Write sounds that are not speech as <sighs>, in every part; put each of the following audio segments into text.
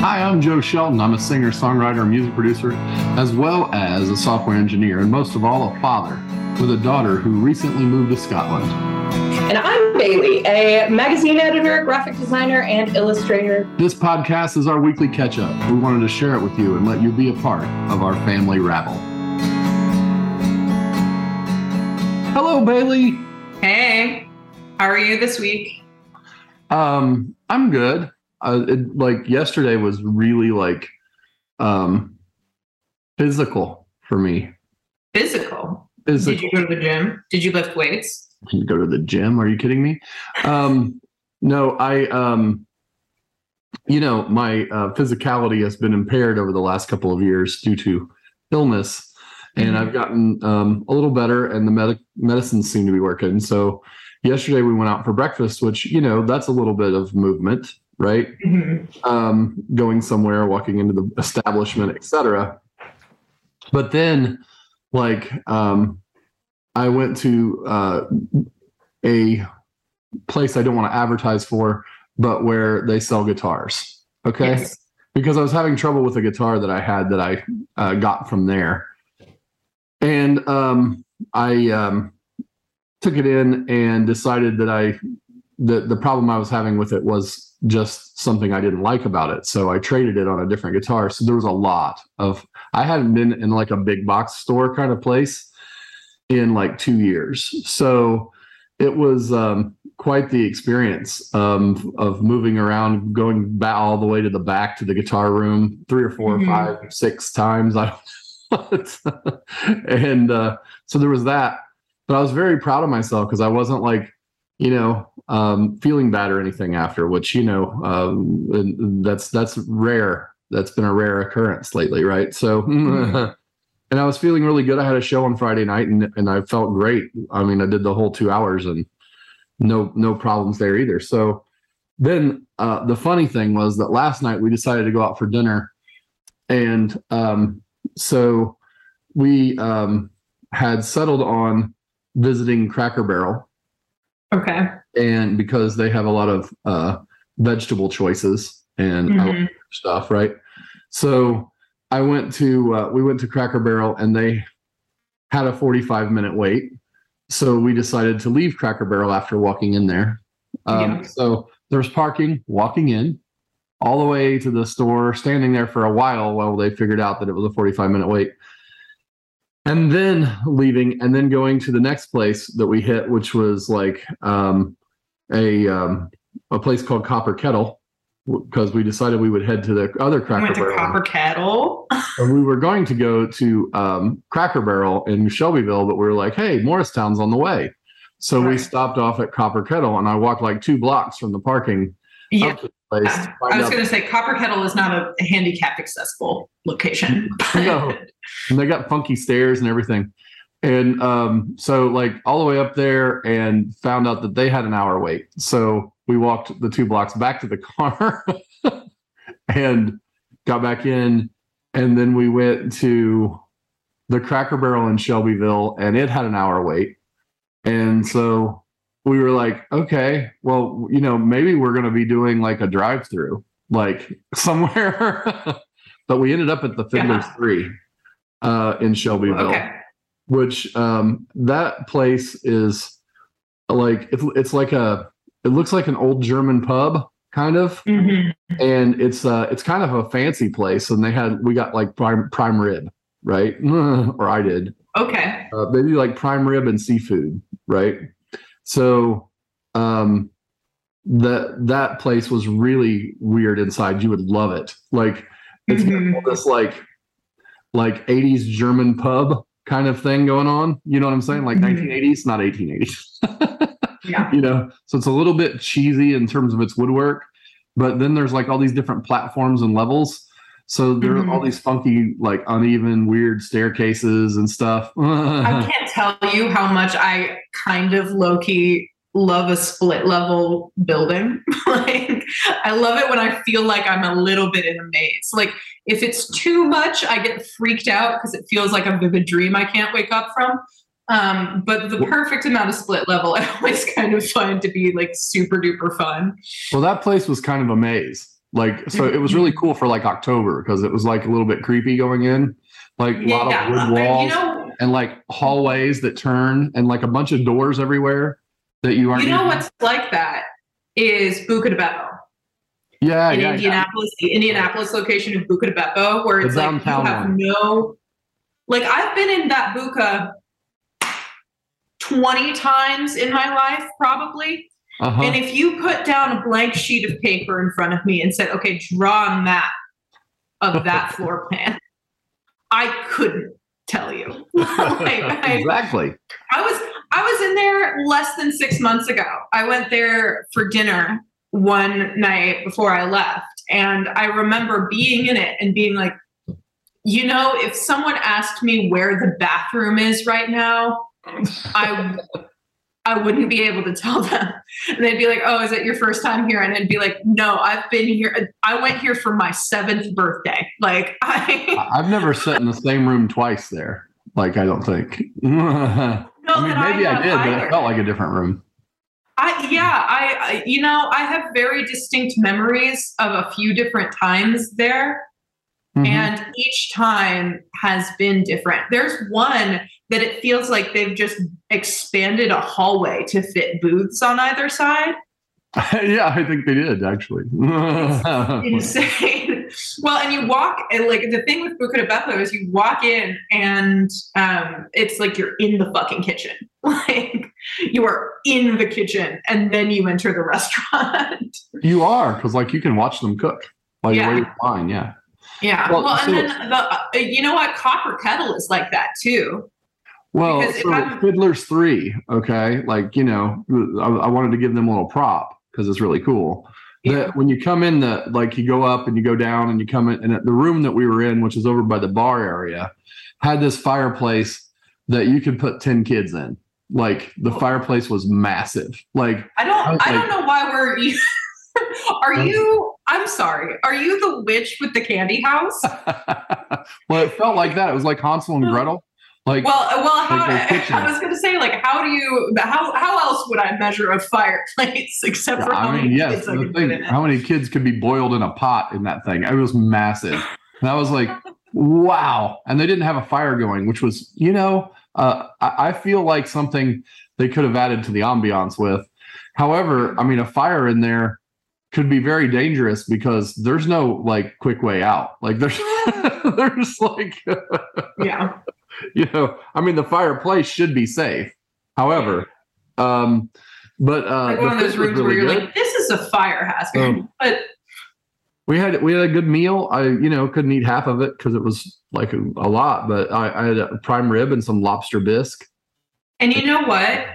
Hi, I'm Joe Shelton. I'm a singer, songwriter, music producer, as well as a software engineer, and most of all, a father with a daughter who recently moved to Scotland. And I'm Bailey, a magazine editor, graphic designer, and illustrator. This podcast is our weekly catch up. We wanted to share it with you and let you be a part of our family rabble. Hello, Bailey. Hey, how are you this week? Um, I'm good. Uh, it, like yesterday was really like um physical for me. Physical. Physical. Did you go to the gym? Did you lift weights? You go to the gym? Are you kidding me? Um, no, I, um, you know, my uh, physicality has been impaired over the last couple of years due to illness, and Mhm. I've gotten um, a little better, and the medic medicines seem to be working. So, yesterday we went out for breakfast, which you know that's a little bit of movement, right? um, going somewhere, walking into the establishment, etc. But then, like, um, I went to uh, a place I don't want to advertise for, but where they sell guitars. Okay, Yes. because I was having trouble with a guitar that I had that I uh, got from there, and um, I um, took it in and decided that I the the problem I was having with it was just something I didn't like about it. So I traded it on a different guitar. So there was a lot of I hadn't been in like a big box store kind of place in like two years. So it was um, quite the experience um, of moving around, going back all the way to the back to the guitar room three or 4 Mhm. or five, six times. <laughs> I don't know. and uh, so there was that. But I was very proud of myself because I wasn't like, you know, um, feeling bad or anything after, which you know, um, that's that's rare. That's been a rare occurrence lately, right? So, <laughs> and I was feeling really good. I had a show on Friday night, and and I felt great. I mean, I did the whole two hours, and no no problems there either. So, then uh, the funny thing was that last night we decided to go out for dinner, and um, so we um, had settled on visiting Cracker Barrel Okay. and because they have a lot of uh, vegetable choices and Mhm. stuff, right? So I went to uh, we went to Cracker Barrel and they had a 45 minute wait. So we decided to leave Cracker Barrel after walking in there. Um, Yeah. So there's parking, walking in, all the way to the store, standing there for a while while they figured out that it was a 45 minute wait. And then leaving and then going to the next place that we hit, which was like um, a um, a place called Copper Kettle, because we decided we would head to the other Cracker went to Barrel. Copper Kettle. <laughs> And we were going to go to um, Cracker Barrel in Shelbyville, but we were like, hey, Morristown's on the way. So we stopped off at Copper Kettle, and I walked like two blocks from the parking Yeah. up to place. I was going to say Copper Kettle is not a handicap accessible location. <laughs> No. and they got funky stairs and everything. And um, so, like, all the way up there, and found out that they had an hour wait. So we walked the two blocks back to the <laughs> car and got back in. And then we went to the Cracker Barrel in Shelbyville, and it had an hour wait. And so we were like, okay, well, you know, maybe we're going to be doing like a drive through, like <laughs> somewhere. but we ended up at the Fiddler's Yeah. Three uh, in Shelbyville, okay. which um, that place is like it's, it's like a it looks like an old German pub kind of, Mhm. and it's uh it's kind of a fancy place. And they had we got like prime prime rib, right? <laughs> or I did. Okay. Uh, they do like prime rib and seafood, right? So um, that that place was really weird inside. You would love it. Like it's got Mhm. all this like like 80s German pub kind of thing going on. You know what I'm saying? Like Mhm. 1980s, not 1880s. Yeah. <laughs> you know, so it's a little bit cheesy in terms of its woodwork, but then there's like all these different platforms and levels. So there are all Mhm. these funky, like uneven, weird staircases and stuff. <laughs> I can't tell you how much I kind of low key love a split level building. <laughs> like I love it when I feel like I'm a little bit in a maze. Like if it's too much, I get freaked out because it feels like a vivid dream I can't wake up from. Um, but the perfect amount of split level <laughs> I always kind of find to be like super duper fun. Well, that place was kind of a maze. Like, so it was really cool for like October because it was like a little bit creepy going in, like a lot of wood walls You know, and like hallways that turn and like a bunch of doors everywhere that you aren't. you know using. what's like that is Buca de Beppo. Yeah, in yeah, yeah. Indianapolis, the Indianapolis location of Buca de Beppo, where it's like you have one. no, like I've been in that Buca twenty times in my life, probably. Uh-huh. And if you put down a blank sheet of paper in front of me and said, "Okay, draw a map of that <laughs> floor plan," I couldn't tell you. <laughs> <laughs> Like, I- exactly. I was I was in there less than six months ago. I went there for dinner one night before I left, and I remember being in it and being like, you know, if someone asked me where the bathroom is right now, I I wouldn't be able to tell them. And they'd be like, "Oh, is it your first time here?" And I'd be like, "No, I've been here. I went here for my seventh birthday. Like <laughs> I." I've never sat in the same room twice there. Like, I don't think. <laughs> I mean, I maybe I, have did, but it felt like a different room. I yeah, I I- you know, I have very distinct memories of a few different times there Mhm. and each time has been different. There's one that it feels like they've just expanded a hallway to fit booths on either side. <laughs> yeah, I think they did actually. <laughs> Insane. well, and you walk and like the thing with Buca de Beppo is you walk in and um it's like you're in the fucking kitchen. <laughs> Like you are in the kitchen and then you enter the restaurant. you are because like you can watch them cook while Yeah. you're waiting in line. Yeah. Yeah. Well, Well, so- and then the uh, you know what copper kettle is like that too. Well, so Fiddler's Three, okay, like you know, I, I wanted to give them a little prop because it's really cool. Yeah. That when you come in, the like you go up and you go down and you come in, and the room that we were in, which is over by the bar area, had this fireplace that you could put ten kids in. Like the oh. fireplace was massive. Like I I don't was I don't know why we're <laughs> Are you I'm sorry. Are you the witch with the candy house? <laughs> well, it felt like that. It was like Hansel and Gretel. Like Well, uh, well, how, Like. <laughs> I was going to say, like, how do you, how, how else would I measure a fireplace <laughs> except for how I many mean, yes. kids I The thing, how many kids could be boiled in a pot in that thing? It was massive. And I was like, wow. And they didn't have a fire going, which was, you know, uh, I, I feel like something they could have added to the ambiance with. However, I mean, a fire in there could be very dangerous because there's no like quick way out. Like there's, <laughs> there's like, Yeah. <laughs> you know, I mean, the fireplace should be safe. However, um, but uh, Like one of those rooms where you're good. like, this is a fire hazard. Um, but we had we had a good meal. I you know couldn't eat half of it because it was like a, a lot, but I, I had a prime rib and some lobster bisque. And you know what?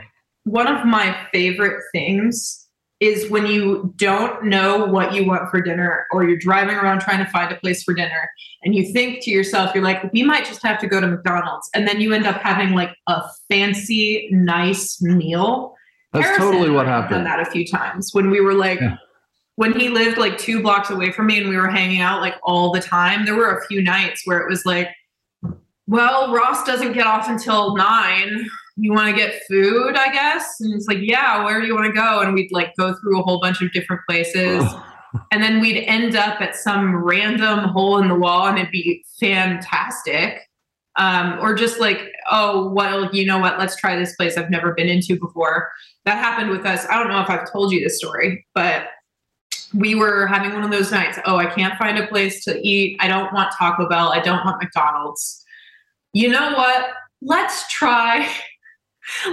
One of my favorite things is when you don't know what you want for dinner or you're driving around trying to find a place for dinner and you think to yourself, you're like, we might just have to go to McDonald's. And then you end up having like a fancy, nice meal. That's Harrison totally what happened. Done that a few times when we were like, Yeah. when he lived like two blocks away from me and we were hanging out like all the time. There were a few nights where it was like, well, Ross doesn't get off until nine. You want to get food, I guess? And it's like, yeah, where do you want to go? And we'd like go through a whole bunch of different places. And then we'd end up at some random hole in the wall and it'd be fantastic. Um, or just like, oh, well, you know what? Let's try this place I've never been into before. That happened with us. I don't know if I've told you this story, but we were having one of those nights. Oh, I can't find a place to eat. I don't want Taco Bell. I don't want McDonald's. You know what? Let's try.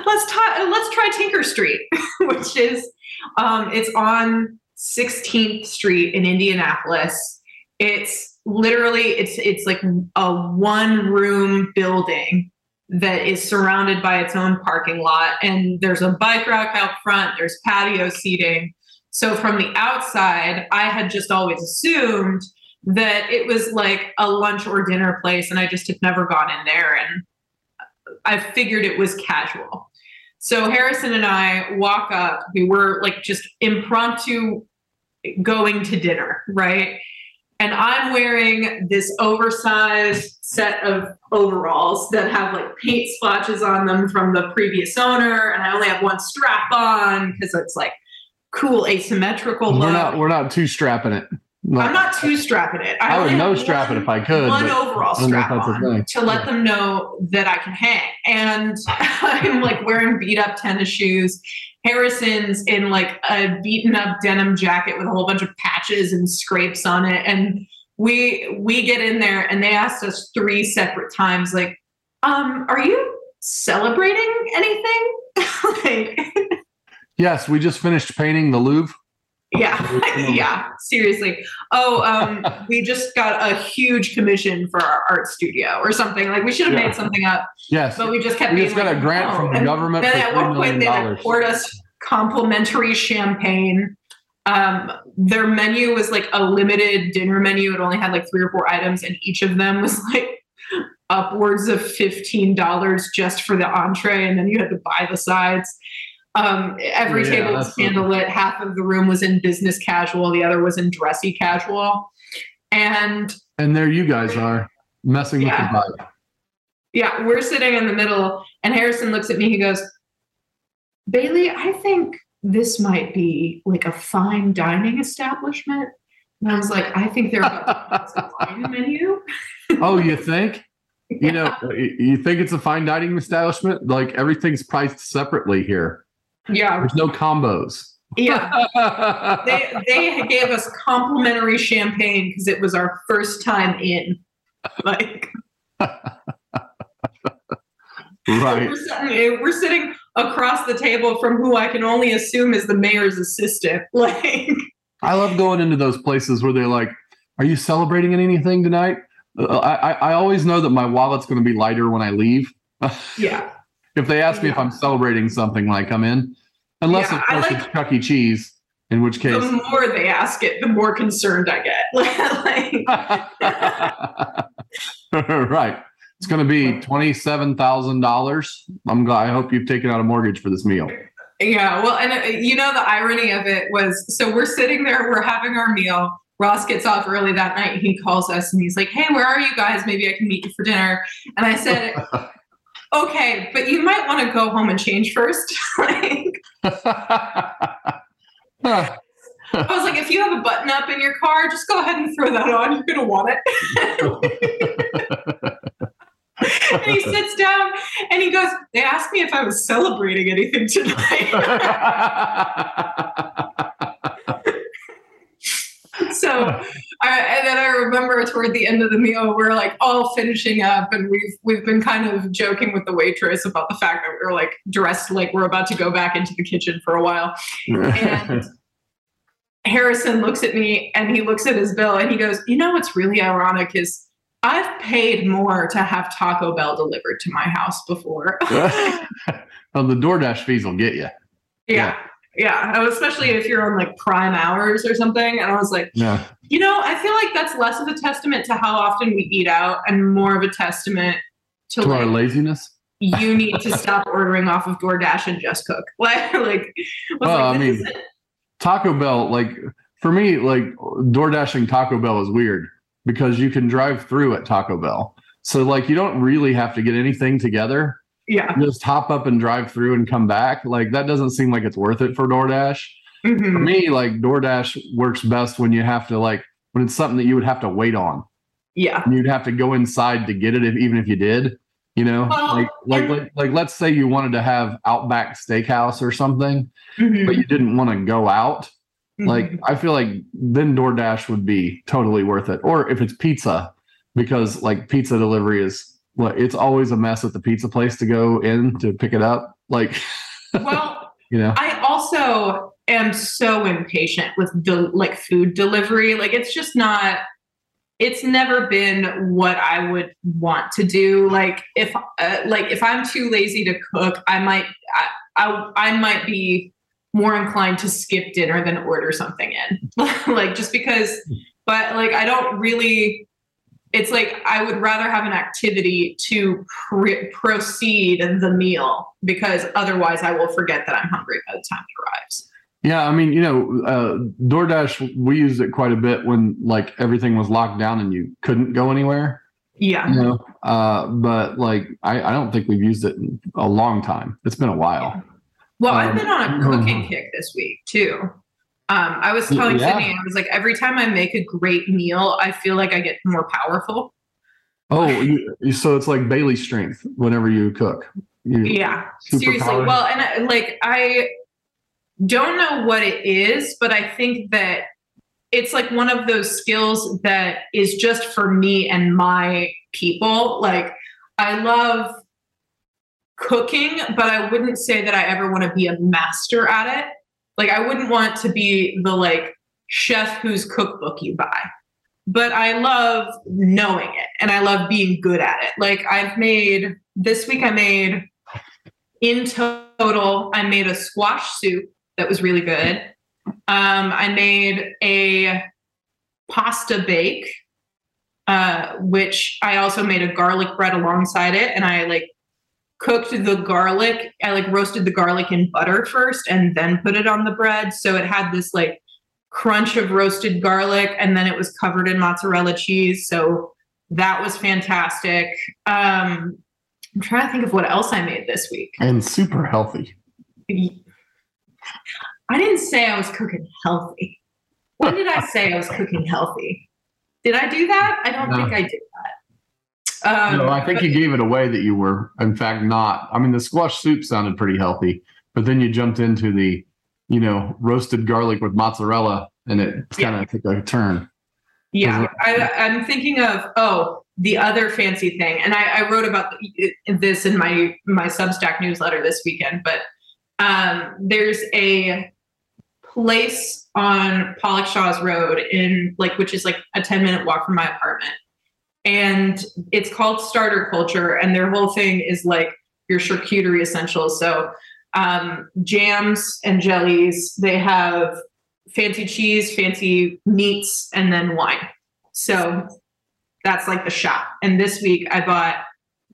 Let's try. Let's try Tinker Street, <laughs> which is um, it's on 16th Street in Indianapolis. It's literally it's it's like a one room building that is surrounded by its own parking lot and there's a bike rack out front there's patio seating so from the outside i had just always assumed that it was like a lunch or dinner place and i just had never gone in there and i figured it was casual so harrison and i walk up we were like just impromptu going to dinner right and I'm wearing this oversized set of overalls that have like paint splotches on them from the previous owner, and I only have one strap on because it's like cool asymmetrical we're look. not we're not two strapping it. I'm not too strapping it. I, would no strap it if I could. One overall I don't know if strap on to let Yeah. them know that I can hang. And <laughs> I'm like wearing beat up tennis shoes. Harrison's in like a beaten up denim jacket with a whole bunch of patches and scrapes on it. And we we get in there and they asked us three separate times, like, um, are you celebrating anything? <laughs> like, <laughs> Yes, we just finished painting the Louvre. Yeah, <laughs> yeah, seriously. Oh, um, we just got a huge commission for our art studio or something. Like we should have Yeah. made something up, Yes. but we just kept. We just got like, a grant "No." from the And government Then for at one point they poured us complimentary champagne. Um, their menu was like a limited dinner menu. It only had like three or four items, and each of them was like upwards of fifteen dollars just for the entree, and then you had to buy the sides. Um, every Yeah, table was candlelit. Half of the room was in business casual. The other was in dressy casual. And And there you guys are messing Yeah. with the vibe. yeah, we're sitting in the middle, and Harrison looks at me. He goes, Bailey, I think this might be like a fine dining establishment. And I was like, I think they're about to wine menu. <laughs> Oh, you think? You know, you think it's a fine dining establishment? Like everything's priced separately here. Yeah, There's no combos. yeah. <laughs> They they gave us complimentary champagne because it was our first time in. Like right. we're sitting, we're sitting across the table from who I can only assume is the mayor's assistant. <laughs> Like I love going into those places where they're like, "Are you celebrating anything tonight?" Uh, I I, I always know that my wallet's going to be lighter when I leave. <laughs> yeah. If they ask me if I'm celebrating something, like I'm in, unless Yeah, of course like- it's Chuck E. Cheese, in which case. The more they ask it, the more concerned I get. <laughs> like, <laughs> <laughs> right. It's going to be twenty-seven thousand dollars. I'm glad. I hope you've taken out a mortgage for this meal. yeah, well, and uh, you know the irony of it was so we're sitting there, we're having our meal. Ross gets off early that night. He calls us and he's like, "Hey, where are you guys? Maybe I can meet you for dinner." And I said, "Okay, but you might want to go home and change first. <laughs> like, I was like, if you have a button up in your car, just go ahead and throw that on. You're gonna want it." <laughs> and he sits down and he goes, They asked me if I was celebrating anything tonight. <laughs> <laughs> so, I, and then I remember toward the end of the meal, we're like all finishing up, and we've we've been kind of joking with the waitress about the fact that we're like dressed like we're about to go back into the kitchen for a while. And <laughs> Harrison looks at me and he looks at his bill and he goes, You know what's really ironic is I've paid more to have Taco Bell delivered to my house before. <laughs> well, the DoorDash fees will get you. yeah. Yeah. And oh, Especially if you're on like prime hours or something. And I was like, Yeah. you know, I feel like that's less of a testament to how often we eat out and more of a testament to, To our laziness. you need to stop ordering off of DoorDash and just cook. <laughs> Like, like, Well, I like, this mean, Taco Bell, like for me, like DoorDashing Taco Bell is weird because you can drive through at Taco Bell. So like you don't really have to get anything together. Yeah. Just hop up and drive through and come back. Like that doesn't seem like it's worth it for DoorDash. For Mhm. me, like DoorDash works best when you have to like when it's something that you would have to wait on. Yeah. And you'd have to go inside to get it if, even if you did. You know, Well, like like, and- like like let's say you wanted to have Outback Steakhouse or something, Mhm. but you didn't want to go out. Like Mhm. I feel like then DoorDash would be totally worth it. Or if it's pizza, because like pizza delivery is well, it's always a mess at the pizza place to go in to pick it up. Like <laughs> well, you know, I also am so impatient with del- like food delivery. Like it's just not. It's never been what I would want to do. Like if uh, like if I'm too lazy to cook, I might I, I I might be more inclined to skip dinner than order something in. <laughs> like just because, but like I don't really. It's like I would rather have an activity to pr- proceed the meal because otherwise I will forget that I'm hungry by the time it arrives. yeah. I mean, you know, uh, DoorDash we used it quite a bit when like everything was locked down and you couldn't go anywhere. Yeah. You know, uh, but like I, I don't think we've used it in a long time. It's been a while. Well, I've Um, been on a <laughs> cooking kick this week too. Um, I was telling Yeah. Sydney, I was like, every time I make a great meal, I feel like I get more powerful. Oh, you, so it's like Bailey strength whenever you cook. You, Yeah, seriously. Well, and I, like I don't know what it is, but I think that it's like one of those skills that is just for me and my people. Like I love cooking, but I wouldn't say that I ever want to be a master at it. Like I wouldn't want to be the like chef whose cookbook you buy. But I love knowing it and I love being good at it. Like I've made this week I made in total, I made a squash soup that was really good. Um, I made a pasta bake, uh, which I also made a garlic bread alongside it, and I like cooked the garlic. I like roasted the garlic in butter first, and then put it on the bread, so it had this like crunch of roasted garlic, and then it was covered in mozzarella cheese. So that was fantastic. Um, I'm trying to think of what else I made this week. and super healthy. I didn't say I was cooking healthy. When did I say I was cooking healthy? Did I do that? I don't No. think I did. Um, no, I think you gave it away that you were, in fact, not. I mean, the squash soup sounded pretty healthy, but then you jumped into the, you know, roasted garlic with mozzarella, and it kind of took a turn. Yeah, I, I'm thinking of oh the other fancy thing, and I, I wrote about this in my my Substack newsletter this weekend. But um, there's a place on Pollokshaws Road in like which is like a 10 minute walk from my apartment, and it's called Starter Culture, and their whole thing is like your charcuterie essentials. So um, jams and jellies. They have fancy cheese, fancy meats, and then wine. So that's like the shop. And this week I bought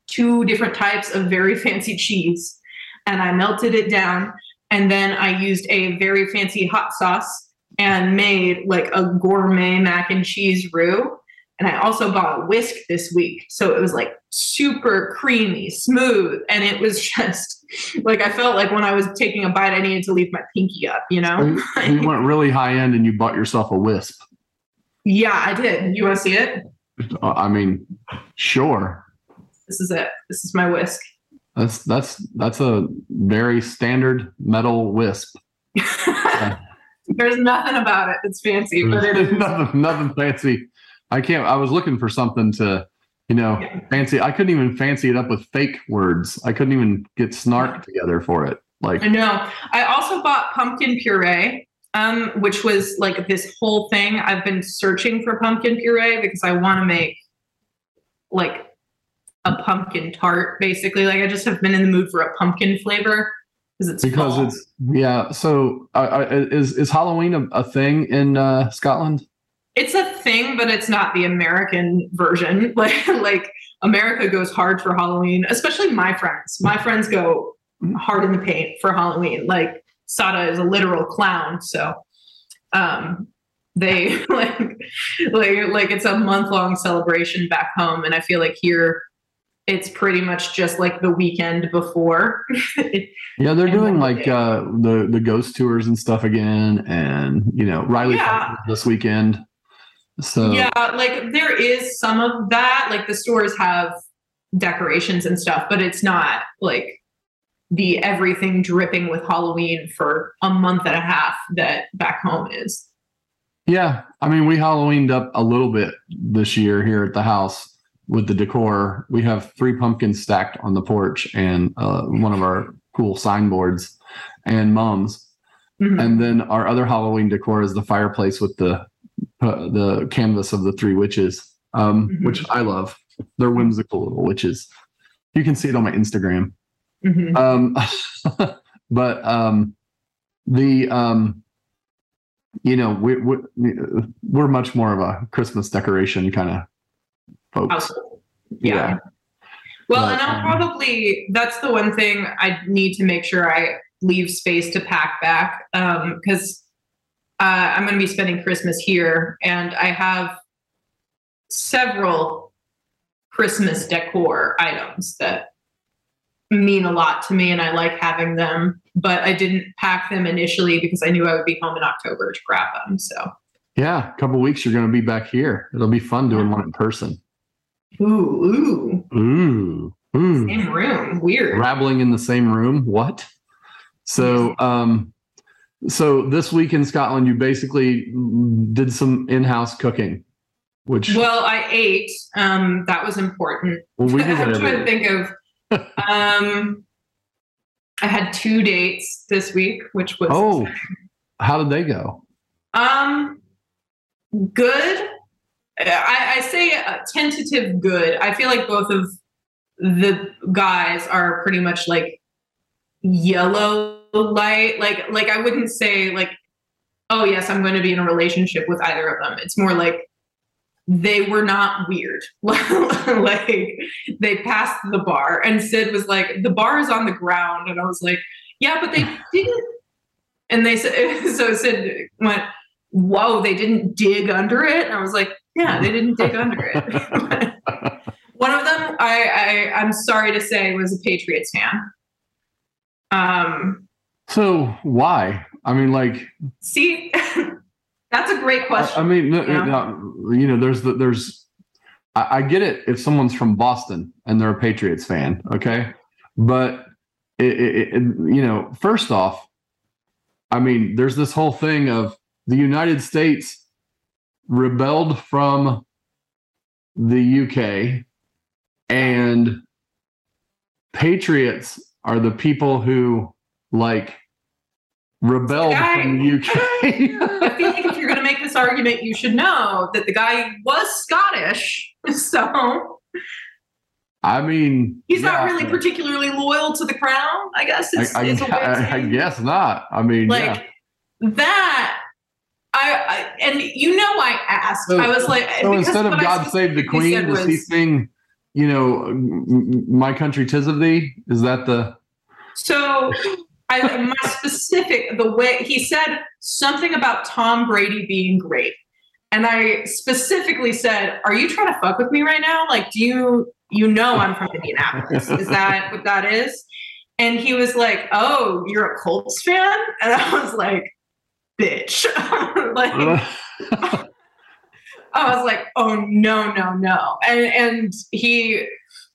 two different types of very <laughs> fancy cheese and I melted it down. And then I used a very fancy hot sauce and made like a gourmet mac and cheese roux. And I also bought a whisk this week. So it was like super creamy, smooth. And it was <laughs> just like I felt like when I was taking a bite, I needed to leave my pinky up, you know? You, <laughs> you went really high end and you bought yourself a wisp. Yeah, I did. You want to see it? Uh, I mean, sure. This is it. This is my whisk. That's that's that's a very standard metal wisp. <laughs> There's nothing about it that's fancy, but it is. nothing, nothing fancy. I can't. I was looking for something to, you know, fancy. I couldn't even fancy it up with fake words. I couldn't even get snark together for it. Like, I know. I also bought pumpkin puree, um, which was like this whole thing. I've been searching for pumpkin puree because I want to make like a pumpkin tart, basically. Like I just have been in the mood for a pumpkin flavor because it's because fall. it's yeah. So, uh, uh, is is Halloween a, a thing in uh, Scotland? It's a thing, but it's not the American version. <laughs> Like like America goes hard for Halloween, especially my friends. My friends go hard in the paint for Halloween. Like Sada is a literal clown, so um they <laughs> like like like it's a month long celebration back home and I feel like here it's pretty much just like the weekend before. <laughs> Yeah, they're doing like uh, the the ghost tours and stuff again, and you know Riley Yeah. This weekend. So Yeah, like there is some of that. Like the stores have decorations and stuff, but it's not like the everything dripping with Halloween for a month and a half that back home is. Yeah, I mean, we Halloweened up a little bit this year here at the house with the decor. We have three pumpkins stacked on the porch and uh, one of our cool signboards and mums. Mhm. And then our other Halloween decor is the fireplace with the uh, the canvas of the three witches, um, Mhm. which I love. They're whimsical little witches. You can see it on my Instagram. Mhm. Um, <laughs> but um, the um, you know we, we we're much more of a Christmas decoration kind of folks. Household. Yeah. Well, and I'll um, probably that's the one thing I need to make sure I leave space to pack back because uh, I'm going to be spending Christmas here, and I have several Christmas decor items that mean a lot to me, and I like having them. but I didn't pack them initially because I knew I would be home in October to grab them. So Yeah, a couple weeks you're going to be back here. It'll be fun doing one in person. ooh, ooh, Ooh, ooh. same room, weird. Rabbling in the same room. What? So, um, so this week in Scotland, you basically did some in-house cooking, which Well, I ate. Um, that was important. well, we <laughs> did I'm trying to think of. Um, I had two dates this week, which was Oh, how did they go? um good. I, I say a tentative good. I feel like both of the guys are pretty much like yellow light. Like like I wouldn't say like, oh yes, I'm going to be in a relationship with either of them. It's more like they were not weird. <laughs> like they passed the bar and Sid was like, the bar is on the ground. And I was like, yeah, but they <sighs> didn't. And they said, <laughs> so Sid went, whoa, they didn't dig under it. And I was like, yeah, they didn't dig <laughs> under it. One of them, I, I, I'm sorry to say, was a Patriots fan. Um, So why? I mean, like, see, <laughs> that's a great question. I mean, no- Yeah. you know, there's the, there's, I, I get it if someone's from Boston and they're a Patriots fan, okay, but it, it, it, you know, first off, I mean, there's this whole thing of the United States rebelled from the UK, and patriots are the people who like rebelled Guy- from the I UK. feel like if you're going to make this argument, you should know that the guy was Scottish. <laughs> So I mean, he's not yeah, really particularly loyal to the crown, I guess. Is, I, I, way I, I guess not. I mean, like yeah. that. I, I and you know I asked. So- I was like, So instead of God Save the Queen, does he was- sing, you know, My Country Tis of Thee? Is that the. So I my specific the way he said something about Tom Brady being great. And I specifically said, Are you trying to fuck with me right now? Like, do you you know I'm from Indianapolis? Is that what that is? And he was like, Oh, you're a Colts fan? And I was like, bitch. <laughs> like <laughs> I was like, oh no, no, no. And and he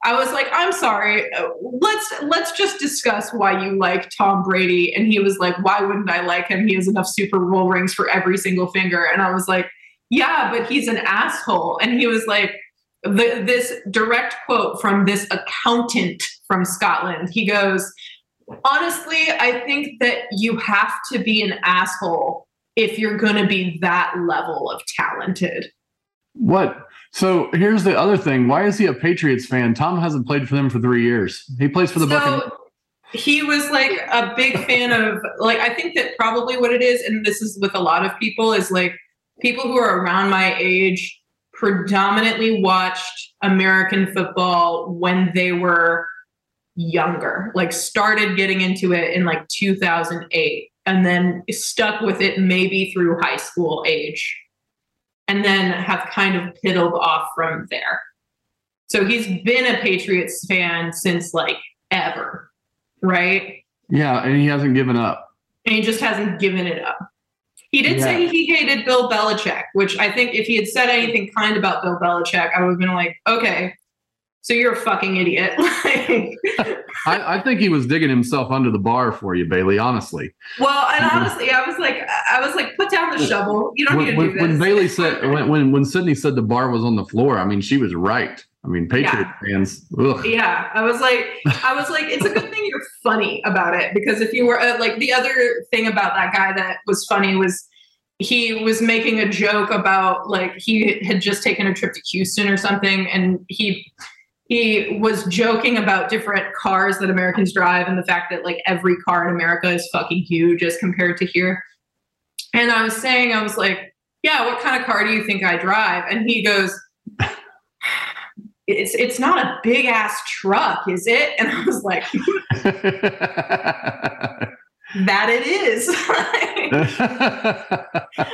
I was like, I'm sorry. uh, Let's let's just discuss why you like Tom Brady. And he was like, why wouldn't I like him? He has enough Super Bowl rings for every single finger. And I was like, yeah, but he's an asshole. And he was like, the, this direct quote from this accountant from Scotland. He goes, honestly, I think that you have to be an asshole if you're going to be that level of talented. what? So here's the other thing. Why is he a Patriots fan? Tom hasn't played for them for three years. He plays for the Buccaneers. so he was like a big fan of like I think that probably what it is, and this is with a lot of people, is like people who are around my age predominantly watched American football when they were younger, like started getting into it in like 2008 and then stuck with it maybe through high school age and then have kind of piddled off from there. So he's been a Patriots fan since like ever, right? Yeah, and he hasn't given up. And he just hasn't given it up. He did Yeah. say he hated Bill Belichick, which I think if he had said anything kind about Bill Belichick, I would have been like, okay, so you're a fucking idiot. <laughs> I, I think he was digging himself under the bar for you, Bailey. Honestly, well, and Mhm. honestly, I was like, I was like, put down the shovel. You don't when, need to when, do this. when Bailey <laughs> said when, when when Sydney said the bar was on the floor, I mean she was right. I mean Patriot fans. Ugh. Yeah, I was like, I was like, it's a good thing you're funny about it because if you were uh, like the other thing about that guy that was funny was he was making a joke about like he had just taken a trip to Houston or something, and he he was joking about different cars that Americans drive and the fact that like every car in America is fucking huge as compared to here. And I was saying, I was like, yeah, what kind of car do you think I drive? And he goes, it's it's not a big ass truck, is it? And I was like, <laughs> <laughs> that it is. <laughs>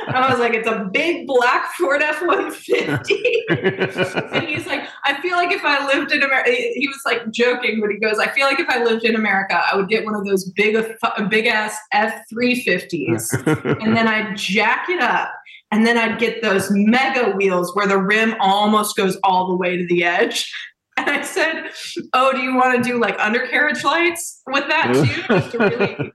I was like, it's a big black Ford F 150. <laughs> and he's like, I feel like if I lived in America, he was like joking, but he goes, I feel like if I lived in America, I would get one of those big, uh, uh, big ass F 350s <laughs> and then I'd jack it up. And then I'd get those mega wheels where the rim almost goes all the way to the edge. And I said, Oh, do you want to do like undercarriage lights with that too? <laughs> Just to really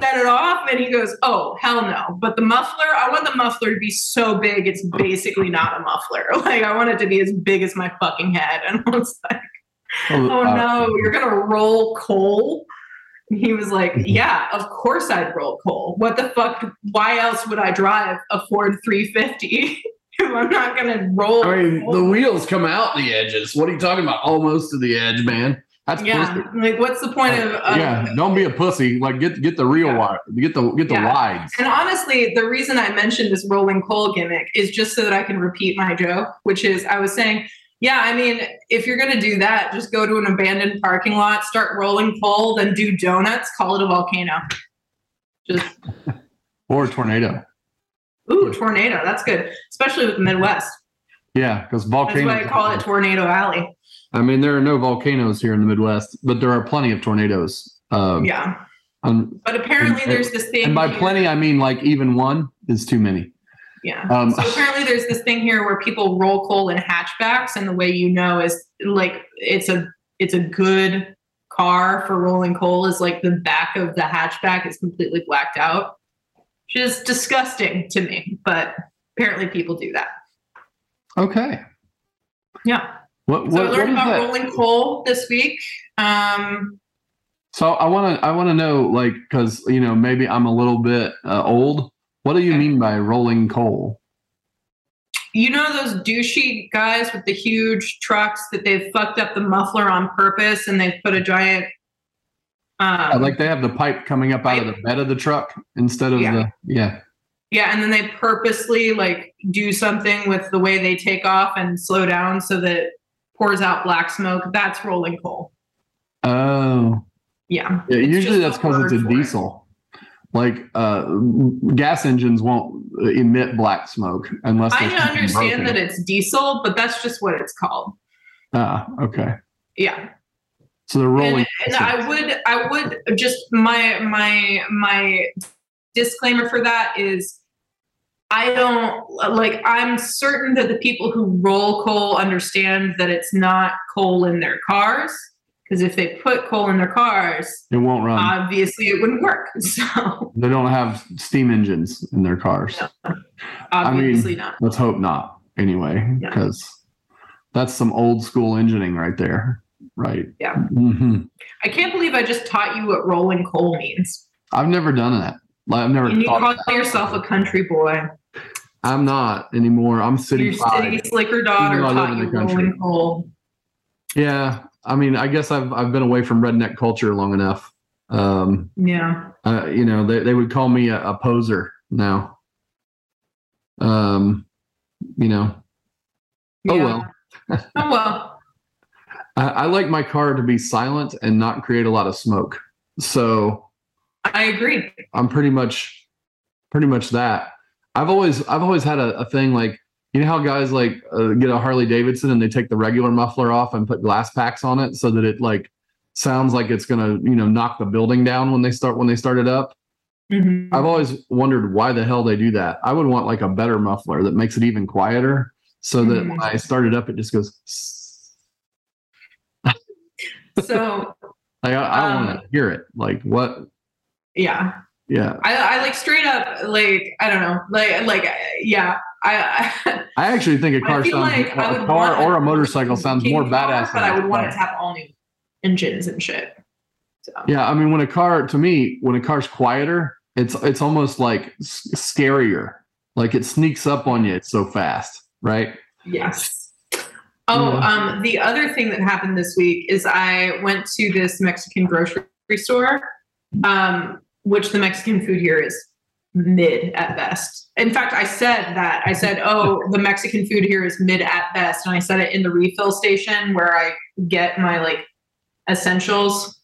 set it off? And he goes, Oh, hell no. But the muffler, I want the muffler to be so big, it's basically not a muffler. <laughs> Like, I want it to be as big as my fucking head. And I was like, Oh, oh uh, no, you're going to roll coal? And he was like, Yeah, of course I'd roll coal. What the fuck? Why else would I drive a Ford 350? <laughs> <laughs> I'm not gonna roll. I mean, the wheels come out the edges. What are you talking about? Almost to the edge, man. That's yeah. Pussy. Like, what's the point of? Uh, yeah, um, don't be a pussy. Like, get get the real yeah. wide. Get the get the yeah. wides. And honestly, the reason I mentioned this rolling coal gimmick is just so that I can repeat my joke, which is I was saying, yeah, I mean, if you're gonna do that, just go to an abandoned parking lot, start rolling coal, then do donuts, call it a volcano. Just <laughs> or a tornado. Ooh, tornado. That's good, especially with the Midwest. Yeah, because volcanoes. That's why I call it Tornado Alley. I mean, there are no volcanoes here in the Midwest, but there are plenty of tornadoes. Um, yeah. Um, but apparently, and, there's this thing. And by here. plenty, I mean like even one is too many. Yeah. Um, so apparently, there's this thing here where people roll coal in hatchbacks, and the way you know is like it's a it's a good car for rolling coal is like the back of the hatchback is completely blacked out which is disgusting to me, but apparently people do that. Okay. Yeah. What, what, so I learned about that? rolling coal this week. Um, so I want to I want to know like because you know maybe I'm a little bit uh, old. What do you okay. mean by rolling coal? You know those douchey guys with the huge trucks that they've fucked up the muffler on purpose and they've put a giant um, like they have the pipe coming up out of the bed of the truck instead of yeah. the yeah. Yeah, and then they purposely like do something with the way they take off and slow down so that pours out black smoke. That's rolling coal. Oh. Yeah. Yeah. Usually that's because it's a diesel. It. Like uh, gas engines won't emit black smoke unless I understand that it's diesel, but that's just what it's called. Ah, okay. Yeah. So they're rolling. And, and I would, I would just my my my disclaimer for that is I don't like I'm certain that the people who roll coal understand that it's not coal in their cars because if they put coal in their cars it won't run. obviously it wouldn't work <laughs> so. They don't have steam engines in their cars. No, obviously I mean, not. let's hope not anyway because yeah. that's some old school engineering right there Right. Yeah. Mm-hmm. I can't believe I just taught you what rolling coal means. I've never done that. I've never. And you call yourself a country boy. I'm not anymore. I'm city. Your city slicker daughter taught you rolling coal. Yeah, I mean, I guess I've I've been away from redneck culture long enough. Um, yeah. Uh, you know, they they would call me a, a poser now. Um, you know. Oh well. oh well. I, I like my car to be silent and not create a lot of smoke. So I agree. I'm pretty much pretty much that. I've always I've always had a, a thing like you know how guys like uh, get a Harley Davidson and they take the regular muffler off and put glass packs on it so that it like sounds like it's gonna you know knock the building down when they start when they start it up. Mm-hmm. I've always wondered why the hell they do that. I would want like a better muffler that makes it even quieter so that mm-hmm. when I start it up, it just goes. So like, I, I um, want to hear it. Like what? Yeah. Yeah. I, I like straight up like I don't know like like yeah I I, I actually think a car sounds like a car or a motorcycle sounds more badass. But I would want it to have all new engines and shit. So. Yeah, I mean, when a car to me, when a car's quieter, it's it's almost like scarier. Like it sneaks up on you. It's so fast, right? Yes. Oh, yeah. um, the other thing that happened this week is I went to this Mexican grocery store, um, which the Mexican food here is mid at best. In fact, I said that. I said, oh, <laughs> the Mexican food here is mid at best. And I said it in the refill station where I get my like essentials.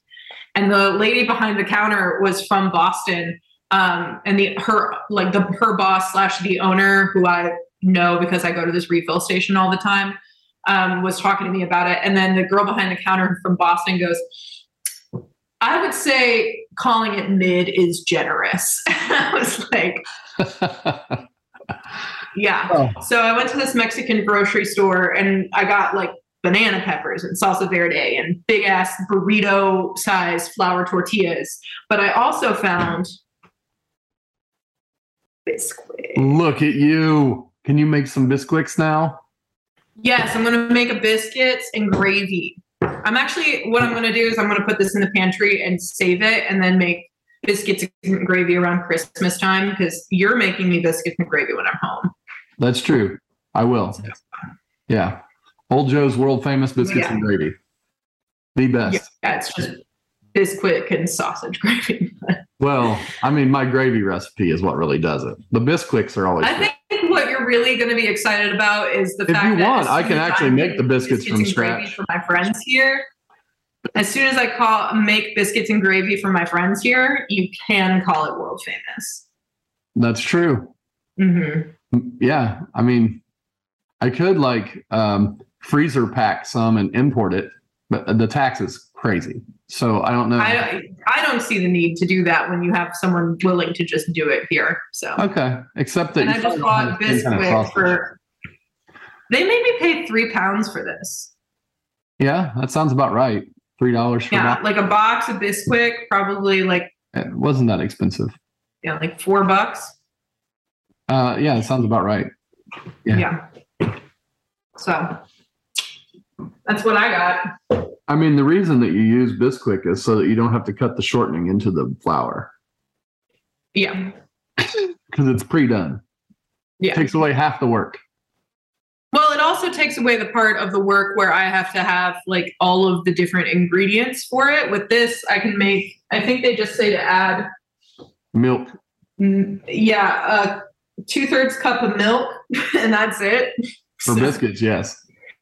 and the lady behind the counter was from Boston. Um, and the her like the her boss slash the owner who I know because I go to this refill station all the time um, was talking to me about it. And then the girl behind the counter from Boston goes, I would say calling it mid is generous. <laughs> I was like, <laughs> yeah. Oh. So I went to this Mexican grocery store and I got like banana peppers and salsa verde and big ass burrito size flour tortillas. But I also found biscuit. Look at you. Can you make some biscuits now? Yes, I'm gonna make a biscuits and gravy. I'm actually what I'm gonna do is I'm gonna put this in the pantry and save it and then make biscuits and gravy around Christmas time because you're making me biscuits and gravy when I'm home. That's true. I will. Yeah. Old Joe's world famous biscuits Yeah. and gravy. The best. Yeah, it's just biscuit and sausage gravy. <laughs> Well, I mean, my gravy recipe is what really does it. The biscuits are always. I good. think what you're really going to be excited about is the If fact you that want, I can actually I'm make the making biscuits from gravy scratch. for my friends here. As soon as I call make biscuits and gravy for my friends here, you can call it world famous. That's true. hmm Yeah. I mean, I could like um, freezer pack some and import it, but the tax is crazy. So I don't know. I don't, I don't see the need to do that when you have someone willing to just do it here. So, okay. Except that and you I just probably don't have bought same kind of for. They made me pay three pounds for this. Yeah, that sounds about right. Three dollars for Yeah, that. like a box of Bisquick, probably like It wasn't that expensive. yeah, like four bucks. Uh, yeah, it sounds about right. Yeah. Yeah. So that's what I got. I mean, the reason that you use Bisquick is so that you don't have to cut the shortening into the flour Yeah. <laughs> because it's pre-done. Yeah. It takes away half the work. Well, it also takes away the part of the work where I have to have like all of the different ingredients for it. With this, I can make, I think they just say to add, Milk. mm, yeah, a two thirds cup of milk, <laughs> and that's it. For So- biscuits, yes.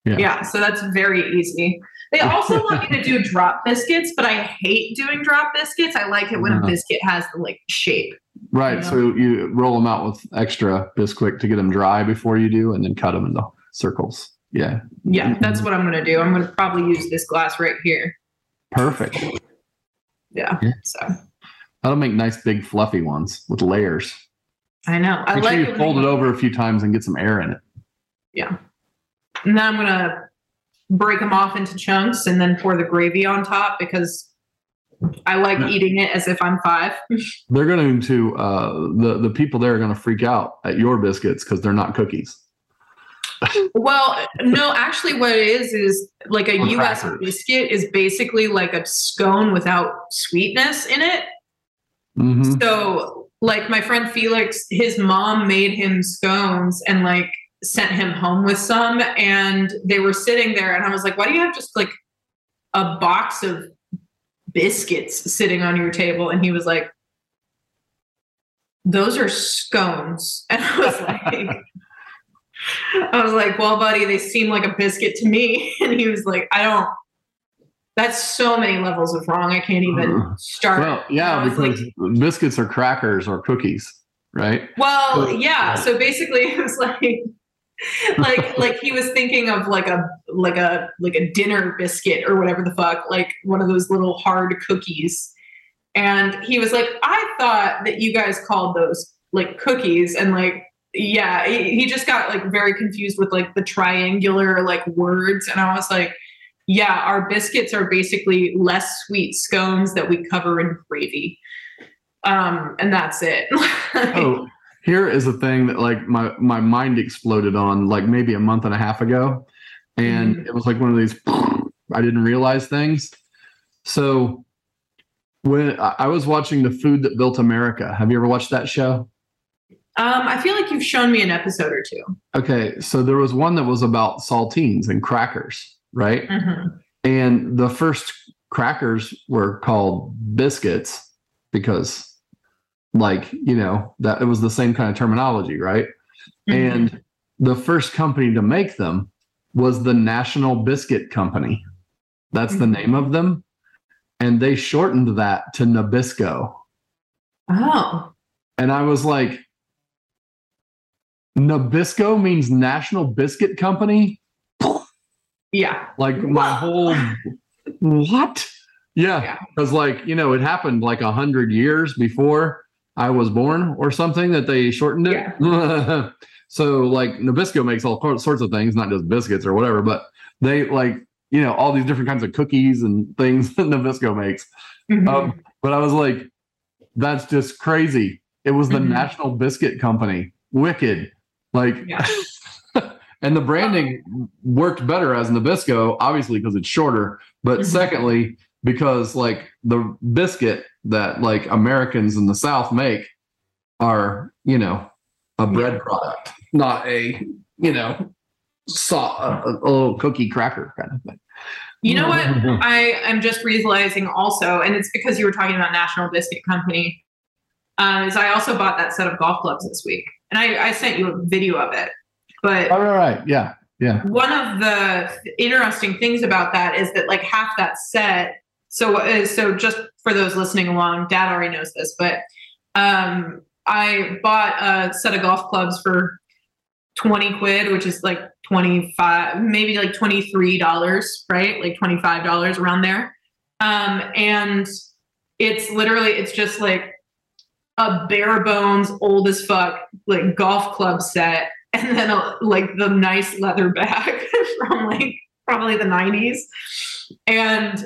Yeah. Yeah, so that's very easy. They also <laughs> want you to do drop biscuits, but I hate doing drop biscuits. I like it when a Uh-huh. biscuit has the like shape. Right. Yeah. So you roll them out with extra Bisquick to get them dry before you do, and then cut them into circles. Yeah. Yeah, that's what I'm gonna do. I'm gonna probably use this glass right here. Perfect. Yeah. Yeah. So That'll make nice big fluffy ones with layers. I know. I Make like sure you fold it over a few times and get some air in it. Yeah. And then I'm gonna break them off into chunks and then pour the gravy on top because I like eating it as if I'm five. <laughs> They're going to uh, the the people there are going to freak out at your biscuits because they're not cookies. <laughs> well, no, actually, what it is is like a Or U.S. crackers. biscuit is basically like a scone without sweetness in it. hmm So, like my friend Felix, his mom made him scones and like sent him home with some, and they were sitting there, and I was like, "Why do you have just like a box of biscuits sitting on your table?" And he was like, "Those are scones," <laughs> and I was like. I was like, well, buddy, they seem like a biscuit to me. <laughs> And he was like, I don't, that's so many levels of wrong. I can't even mm-hmm. start. Well, yeah, was like- because biscuits are crackers or cookies, right? Well, So- yeah. So basically, <laughs> it was like, <laughs> like, like he was thinking of like a, like a, like a dinner biscuit or whatever the fuck, like one of those little hard cookies. And he was like, I thought that you guys called those like cookies, and like, yeah, he, he just got like very confused with like the triangular like words, and I was like. Yeah, our biscuits are basically less sweet scones that we cover in gravy. Um, and that's it. <laughs> Oh, here is a thing that like my my mind exploded on like maybe a month and a half ago, and Mhm. it was like one of these I didn't realize things. So when I was watching the Food That Built America, have you ever watched that show? Um, I feel like you've shown me an episode or two. Okay, so there was one that was about saltines and crackers, right? Mhm. And the first crackers were called biscuits because, like, you know, that it was the same kind of terminology, right? Mm-hmm. And the first company to make them was the National Biscuit Company. That's the Mhm. name of them. and they shortened that to Nabisco. Oh. And I was like, Nabisco means National Biscuit Company? Yeah. Like my <laughs> whole what? Yeah. Yeah. Because like, you know, it happened like a hundred years before I was born or something that they shortened it. <laughs> so like Nabisco makes all sorts of things, not just biscuits or whatever, but they like, you know, all these different kinds of cookies and things <laughs> that Nabisco makes. Mhm. Um, but I was like, that's just crazy. It was the Mhm. National Biscuit Company. Wicked. Like, Yeah. <laughs> and the branding worked better as Nabisco, obviously because it's shorter. But Mhm. secondly, because like the biscuit that like Americans in the South make are, you know, a bread product, not a, you know, saw a, a little cookie cracker kind of thing. You know what? <laughs> I am just realizing also, and it's because you were talking about National Biscuit Company, uh, is I also bought that set of golf clubs this week, and I, I sent you a video of it. But All right, yeah, yeah. one of the interesting things about that is that like half that set. So uh, so just for those listening along, Dad already knows this, but um, I bought a set of golf clubs for twenty quid, which is like twenty five, maybe like twenty three dollars, right? Like twenty five dollars around there. Um, and it's literally it's just like a bare bones, old as fuck, like golf club set and then a, like the nice leather bag <laughs> from like probably the 90s and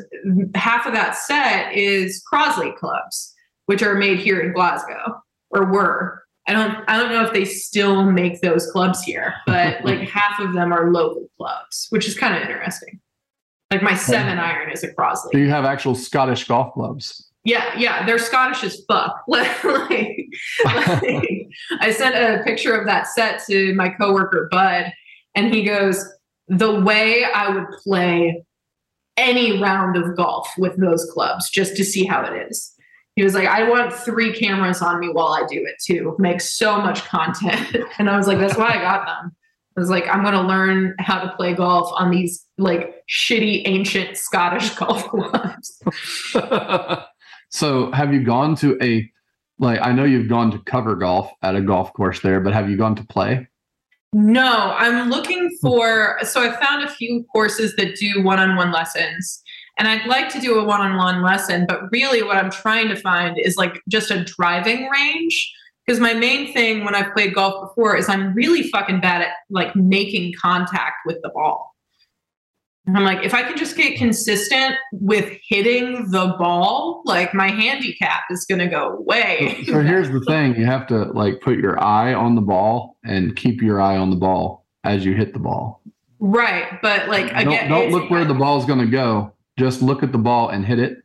half of that set is crosley clubs which are made here in glasgow or were i don't i don't know if they still make those clubs here but <laughs> like half of them are local clubs which is kind of interesting like my seven iron is a Crosley. Do you have actual Scottish golf clubs? yeah, yeah, they're Scottish as fuck. <laughs> like, like, <laughs> I sent a picture of that set to my coworker Bud, and he goes, "The way I would play any round of golf with those clubs, just to see how it is." He was like, "I want three cameras on me while I do it too. Make so much content." <laughs> and I was like, "That's why I got them." I was like, I'm gonna learn how to play golf on these like shitty ancient Scottish <laughs> golf clubs. <laughs> so have you gone to a like I know you've gone to cover golf at a golf course there, but have you gone to play? No, I'm looking for. So I found a few courses that do one on one lessons. And I'd like to do a one on one lesson, but really what I'm trying to find is like just a driving range. Because my main thing when I've played golf before is I'm really fucking bad at like making contact with the ball. I'm like, if I can just get consistent with hitting the ball, like my handicap is going to go away. So here's the thing: you have to like put your eye on the ball and keep your eye on the ball as you hit the ball. right. But like, Don't, again, don't look where the ball's going to go. Just look at the ball and hit it,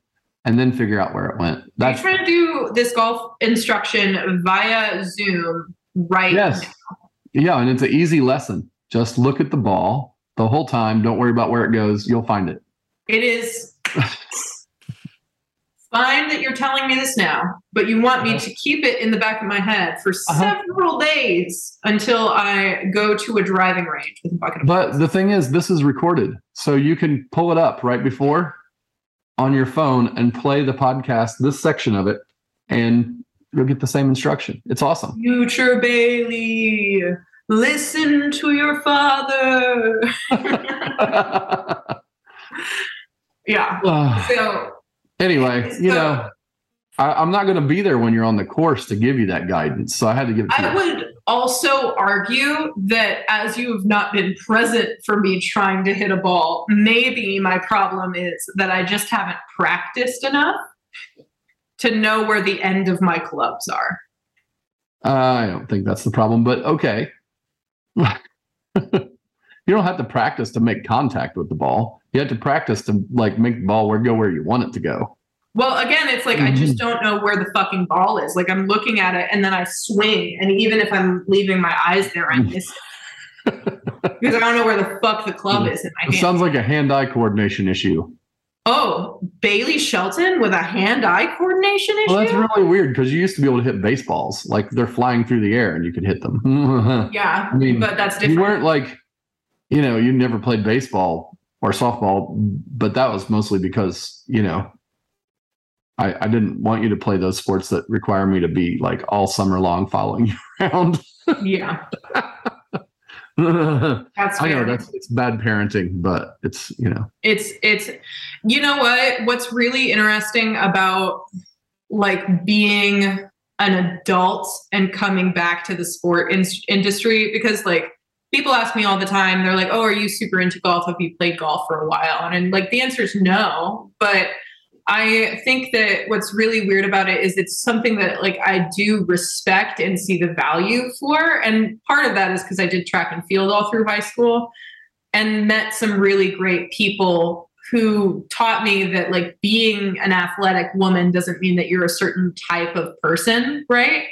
and then figure out where it went. That's trying to do this golf instruction via Zoom right yes, yeah, and it's an easy lesson. Just look at the ball the whole time. Don't worry about where it goes. You'll find it. It is fine that you're telling me this now, but you want me to keep it in the back of my head for Uh-huh. several days until I go to a driving range with a bucket of But the thing is, this is recorded, so you can pull it up right before on your phone and play the podcast, this section of it, and you'll get the same instruction. It's awesome. Future Bailey, listen to your father. <laughs> yeah. Ah, So anyway, you know, I, I'm not going to be there when you're on the course to give you that guidance, so I had to give it to I you. would also argue that as you have not been present for me trying to hit a ball, maybe my problem is that I just haven't practiced enough to know where the end of my clubs are. I don't think that's the problem, but okay. <laughs> you don't have to practice to make contact with the ball. You have to practice to like make the ball where go where you want it to go. Well, again, it's like I just mm-hmm. don't know where the fucking ball is. Like I'm looking at it and then I swing, and even if I'm leaving my eyes there, I miss it <laughs> because I don't know where the fuck the club is in my It hand. sounds like a hand-eye coordination issue. Oh, Bailey Shelton with a hand-eye coordination issue. Well, that's really weird because you used to be able to hit baseballs like they're flying through the air and you could hit them. <laughs> yeah, I mean, but that's different. you weren't like, you know, you never played baseball or softball, but that was mostly because you know I, I didn't want you to play those sports that require me to be like all summer long following you <laughs> around. Yeah. <laughs> <laughs> that's I know that's it's bad parenting, but it's you know. It's it's you know what? What's really interesting about like being an adult and coming back to the sport in- industry because like people ask me all the time they're like oh are you super into golf? Have you played golf for a while? And, and like the answer is no but I think that what's really weird about it is it's something that like I do respect and see the value for. And part of that is because I did track and field all through high school and met some really great people who taught me that like being an athletic woman doesn't mean that you're a certain type of person, right?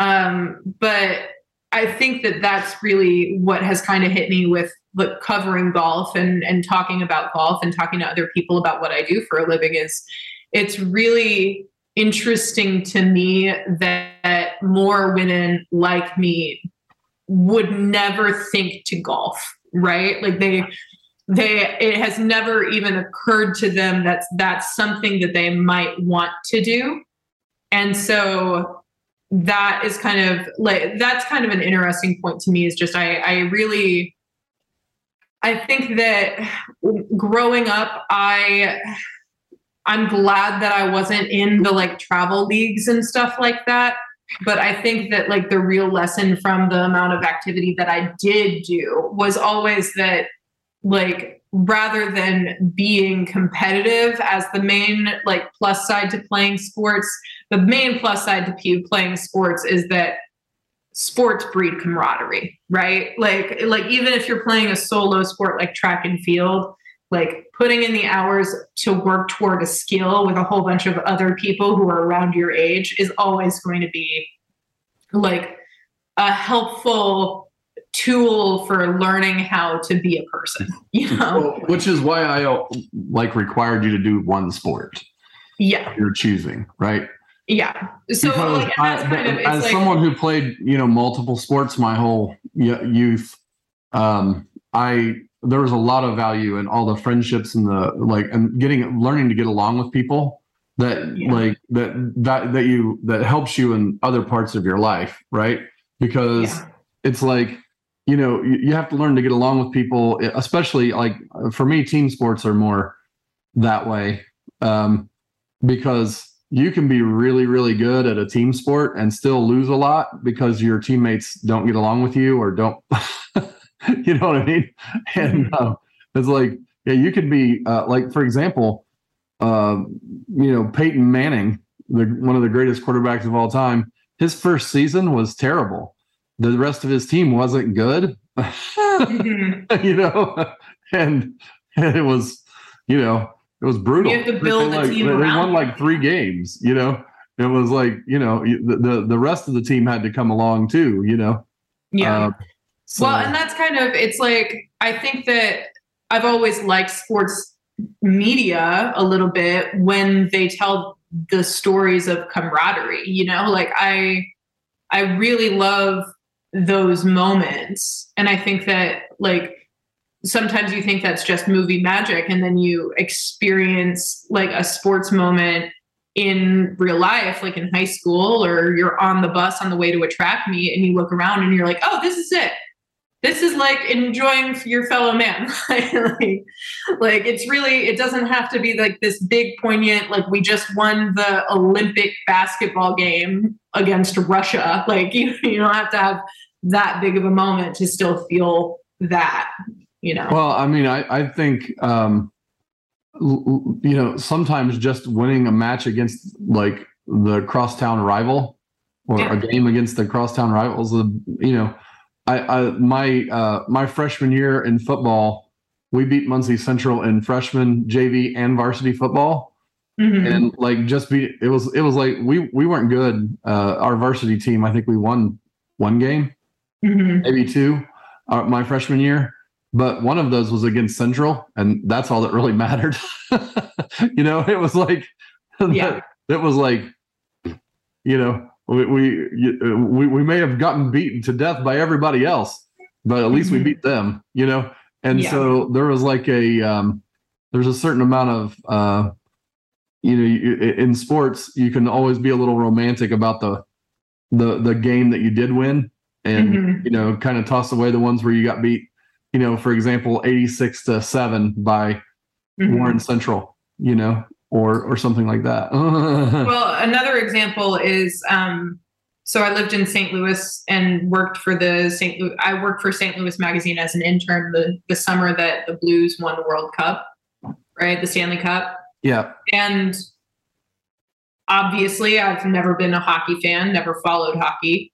Um, but I think that that's really what has kind of hit me with like covering golf and and talking about golf and talking to other people about what I do for a living is it's really interesting to me that more women like me would never think to golf, right? Like they they it has never even occurred to them that that's something that they might want to do. And so that is kind of like that's kind of an interesting point to me is just I I really I think that growing up I I'm glad that I wasn't in the like travel leagues and stuff like that. But I think that like the real lesson from the amount of activity that I did do was always that like rather than being competitive as the main like plus side to playing sports the main plus side to playing sports is that sports breed camaraderie right? Like like even if you're playing a solo sport like track and field like putting in the hours to work toward a skill with a whole bunch of other people who are around your age is always going to be like a helpful tool for learning how to be a person <laughs> you know? Well, which is why i uh, like required you to do one sport. Yeah. You're choosing right yeah so like, I, kind of, as like, someone who played you know multiple sports my whole youth um i there was a lot of value in all the friendships and the like and getting learning to get along with people that yeah. like that that that you that helps you in other parts of your life right because yeah. it's like you know you, have to learn to get along with people especially like for me team sports are more that way um, because you can be really really good at a team sport and still lose a lot because your teammates don't get along with you or don't <laughs> you know what i mean? And uh, it's like yeah you could be uh, like for example uh, you know peyton manning the, one of the greatest quarterbacks of all time his first season was terrible. The rest of his team wasn't good, <laughs> <laughs> mm-hmm. you know, and, and, it was, you know, it was brutal. You have to build they, a team they, around. They won like three games, you know. It was like, you know, the, the, the rest of the team had to come along too, you know. Yeah. Uh, so. Well, and that's kind of it's like I think that I've always liked sports media a little bit when they tell the stories of camaraderie, you know, like I I really love those moments. And I think that like sometimes you think that's just movie magic and then you experience like a sports moment in real life like in high school or you're on the bus on the way to a track meet and you look around and you're like oh this is it. This is like enjoying your fellow man. <laughs> Like, like it's really it doesn't have to be like this big poignant like we just won the olympic basketball game against russia. Like you, <laughs> you don't have to have that big of a moment to still feel that you know well i mean i i think um you know sometimes just winning a match against like the crosstown rival or yeah. a game against the crosstown rivals you know I, I my uh, my freshman year in football, we beat Muncie Central in freshman JV and varsity football. Mm-hmm. And like just be it was it was like we we weren't good. Uh, our varsity team, I think we won one game, mm-hmm. maybe two, uh, my freshman year. But one of those was against Central, and that's all that really <laughs> mattered. you know, it was like, yeah. <laughs> it was like, you know, we we, we we may have gotten beaten to death by everybody else, but at least mm-hmm. we beat them, you know. And yeah. so there was like a um, there's a certain amount of uh, you know, you, in sports, you can always be a little romantic about the the the game that you did win, and Mhm. you know, kind of toss away the ones where you got beat. You know, for example, eighty six to seven by Mhm. Warren Central. You know, or or something like that. <laughs> Well, another example is um, so I lived in St. Louis and worked for the St. Louis. I worked for St. Louis Magazine as an intern the the summer that the Blues won the World Cup, right? The Stanley Cup, yeah, and obviously I've never been a hockey fan, never followed hockey.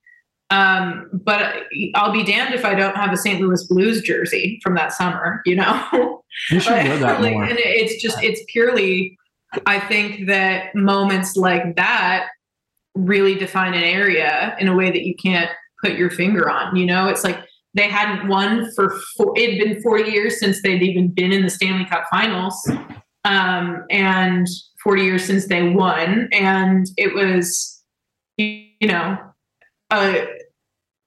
Um, but I'll be damned if I don't have a St. Louis Blues jersey from that summer, you know? <laughs> you should wear that <laughs> like, more. And it's just, it's purely, I think that moments like that really define an area in a way that you can't put your finger on. You know, it's like they hadn't won for, four, it'd been 40 years since they'd even been in the Stanley Cup finals. Um, and 40 years since they won. And it was, you know, uh,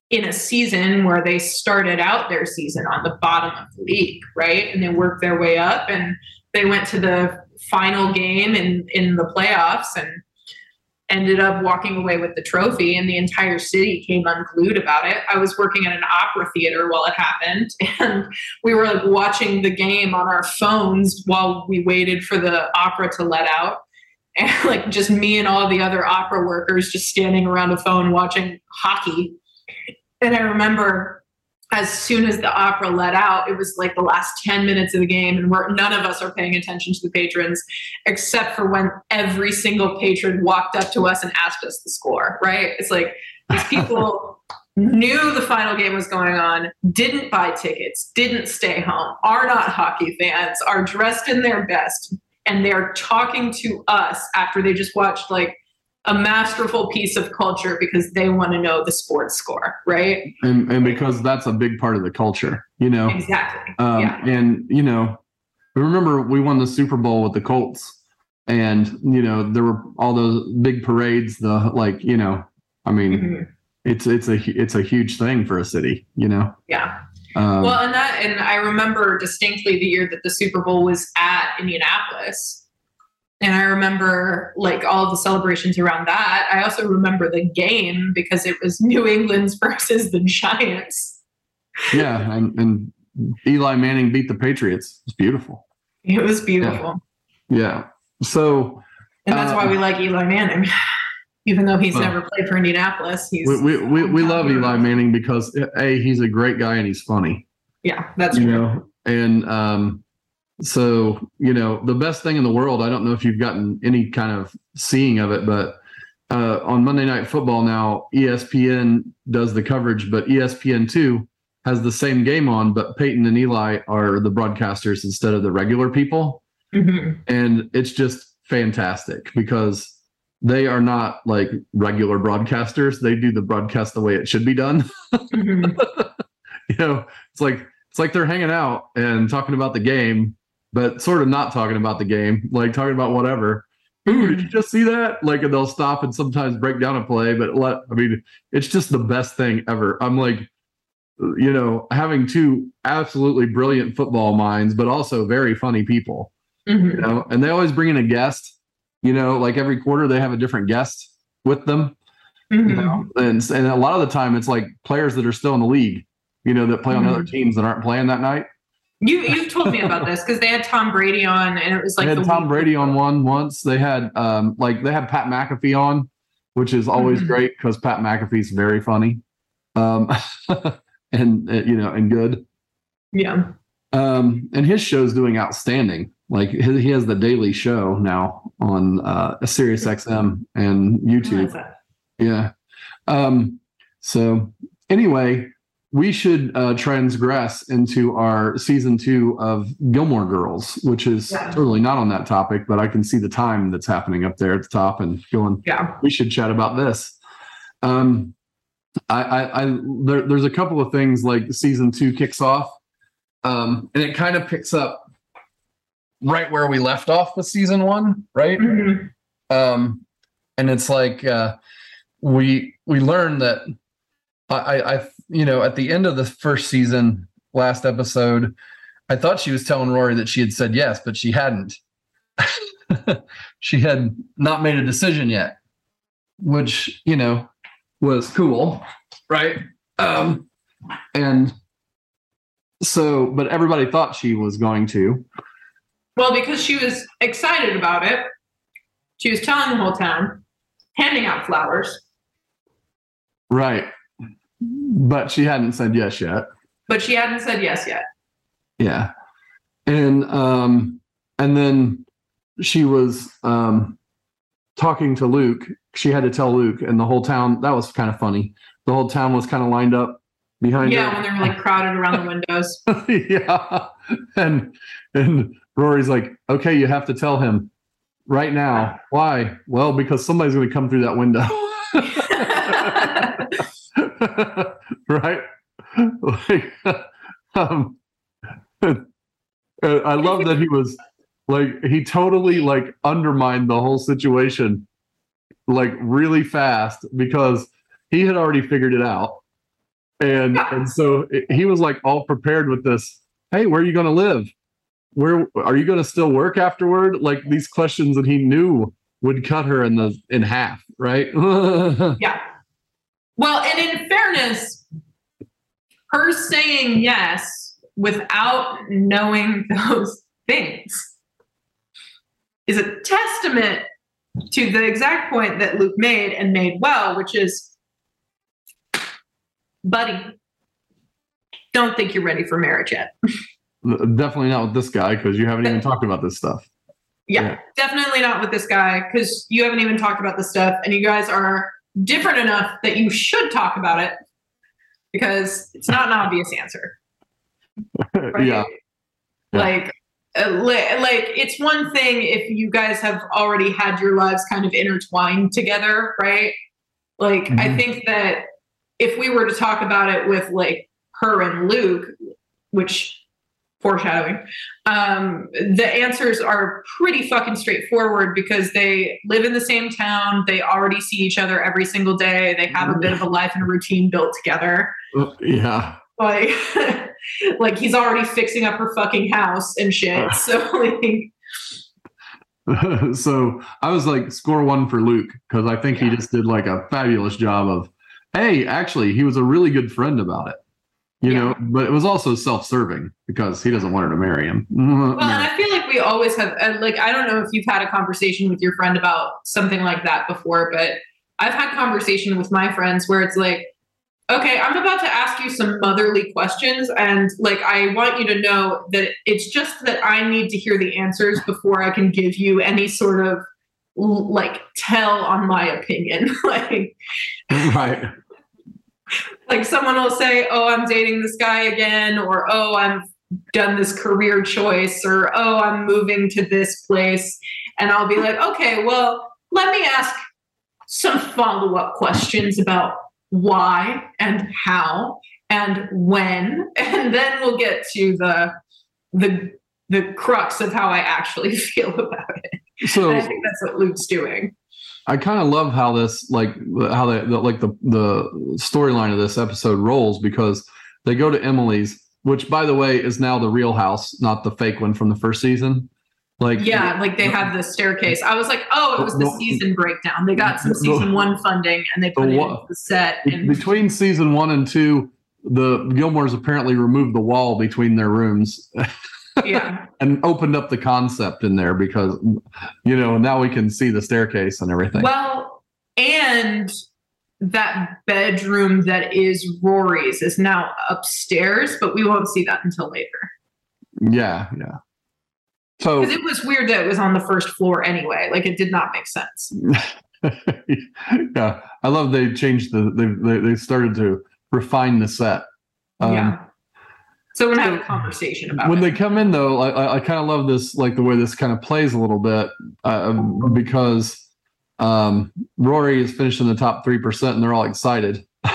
in a season where they started out their season on the bottom of the league, right? And they worked their way up and they went to the final game in, in the playoffs and ended up walking away with the trophy and the entire city came unglued about it. I was working at an opera theater while it happened <laughs> and we were like watching the game on our phones while we waited for the opera to let out. And like just me and all the other opera workers just standing around a phone watching hockey. And I remember as soon as the opera let out, it was like the last 10 minutes of the game, and we're, none of us are paying attention to the patrons, except for when every single patron walked up to us and asked us the score, right? It's like these <laughs> people knew the final game was going on, didn't buy tickets, didn't stay home, are not hockey fans, are dressed in their best, and they're talking to us after they just watched like a masterful piece of culture because they want to know the sports score, right? and and because that's a big part of the culture, you know. Exactly. Um, yeah. And you know, remember we won the Super Bowl with the Colts, and you know there were all those big parades. The like, you know, I mean, Mhm. it's it's a it's a huge thing for a city, you know. Yeah. Um, Well, and that, and I remember distinctly the year that the Super Bowl was at Indianapolis. And I remember like all the celebrations around that. I also remember the game because it was New England's <laughs> versus the Giants. yeah, and, and Eli Manning beat the Patriots. It's beautiful. It was beautiful. Yeah. So And that's why Um, we like Eli Manning. Even though he's Well, never played for Indianapolis, he's we we, we, we love Eli Manning because a he's a great guy and he's funny. Yeah, that's you true. know and um so you know the best thing in the world i don't know if you've gotten any kind of seeing of it but uh on monday night football now espn does the coverage but E espn2 has the same game on but peyton and eli are the broadcasters instead of the regular people Mhm. and it's just fantastic because they are not like regular broadcasters they do the broadcast the way it should be done Mhm. <laughs> you know, it's like it's like they're hanging out and talking about the game, but sort of not talking about the game, like talking about whatever. Ooh, did you just see that? Like, and they'll stop and sometimes break down a play, but let I mean, it's just the best thing ever. I'm like, you know, having two absolutely brilliant football minds, but also very funny people. Mhm. You know, and they always bring in a guest. You know, like every quarter they have a different guest with them you Mhm. know? and and a lot of the time it's like players that are still in the league you know that play on Mhm. other teams that aren't playing that night You you've told me about this because they had Tom Brady on, and it was like they had the tom brady on one once. They had um like they had pat mcafee on which is always Mhm. great because pat mcafee's very funny um <laughs> and uh, you know and good. Yeah. um and his show's doing outstanding. Like he, he has the daily show now on uh sirius xm and youtube. Yeah. Um, so anyway, we should uh, transgress into our season two of Gilmore Girls, which is Yeah. totally not on that topic, but I can see the time that's happening up there at the top and going, Yeah. we should chat about this. Um, I, I, I there, there's a couple of things like season two kicks off, um, and it kind of picks up right where we left off with season one, right? Mhm. um and it's like uh we we learned that I, I i you know at the end of the first season last episode i thought she was telling rory that she had said yes but she hadn't <laughs> she had not made a decision yet, which, you know, was cool, right? Um, and so, but everybody thought she was going to. Well, because she was excited about it, she was telling the whole town, handing out flowers. Right. But she hadn't said yes yet. But she hadn't said yes yet. Yeah. And um and then she was um talking to Luke. She had to tell Luke and the whole town that was kind of funny. The whole town was kind of lined up behind yeah, her. when they were like crowded around the windows. <laughs> yeah. And and Rory's like, okay, you have to tell him right now. Why? Well, because somebody's gonna come through that window. <laughs> <laughs> right? Like, <laughs> um, I love that he was like he totally like undermined the whole situation like really fast because he had already figured it out. And and so he was like all prepared with this, hey, where are you gonna live? Where are you gonna still work afterward? Like these questions that he knew would cut her in the in half, right? <laughs> yeah. Well, and in fairness, her saying yes without knowing <laughs> those things is a testament to the exact point that Luke made and made well, which is, buddy, don't think you're ready for marriage yet. <laughs> Definitely not with this guy because you haven't even talked about this stuff. Yeah, Yeah. definitely not with this guy because you haven't even talked about this stuff, and you guys are different enough that you should talk about it because it's not an obvious answer. <laughs> right? Yeah. Yeah. Like, uh, like it's one thing if you guys have already had your lives kind of intertwined together, right? Like, I Mhm. think that if we were to talk about it with like her and Luke, which foreshadowing, um, the answers are pretty fucking straightforward because they live in the same town, they already see each other every single day, they have a bit of a life and a routine built together. Uh, Yeah. like <laughs> like he's already fixing up her fucking house and shit. <laughs> So like so I was like, score one for Luke because I think he just did like a fabulous job of, hey, actually, he was a really good friend about it. You Yeah. know, but it was also self-serving because he doesn't want her to marry him. <laughs> well and i feel like we always have uh, like i don't know if you've had a conversation with your friend about something like that before but i've had conversation with my friends where it's like okay i'm about to ask you some motherly questions and like i want you to know that it's just that i need to hear the answers before i can give you any sort of like tell on my opinion <laughs> like <laughs> right. Like someone will say, "Oh, I'm dating this guy again," or "Oh, I'm done this career choice," or "Oh, I'm moving to this place," and I'll be like, "Okay, well, let me ask some follow-up questions about why and how and when, <laughs> and then we'll get to the the the crux of how I actually <laughs> feel about it." So And I think that's what Luke's doing. I kind of love how this, like, how they, the, like the the storyline of this episode rolls because they go to Emily's, which, by the way, is now the real house, not the fake one from the first season. Like, Yeah, like they have the staircase. I was like, oh, it was the season breakdown. They got some season one funding and they put it wa- into the set. And between season one and two, the Gilmores apparently removed the wall between their rooms <laughs> yeah, <laughs> and opened up the concept in there because, you know, now we can see the staircase and everything. well, and that bedroom that is Rory's is now upstairs, but we won't see that until later. yeah, yeah. So it was weird that it was on the first floor anyway. Like it did not make sense. <laughs> yeah, I love they changed the they they, started to refine the set. Um, yeah. So we're gonna have a conversation about when it. they come in though i i, kind of love this like the way this kind of plays a little bit uh, because um rory is finished in the top 3% and they're all excited. <laughs>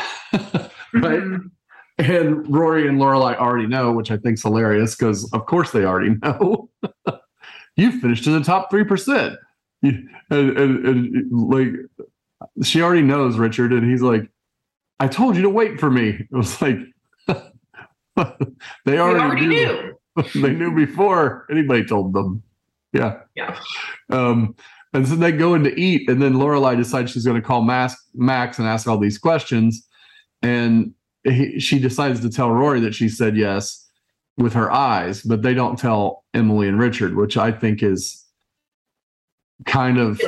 Right? Mhm. and rory and lorelai already know which i think's hilarious because of course they already know. <laughs> You finished in the top 3% and, and, and like she already knows richard and he's like i told you to wait for me. It was like <laughs> they already, already knew knew. <laughs> they knew before anybody told them. Yeah. Yeah. Um, and so they go in to eat, and then Lorelai decides she's going to call Max, Max and ask all these questions, and he, she decides to tell Rory that she said yes with her eyes, but they don't tell Emily and Richard, which I think is kind of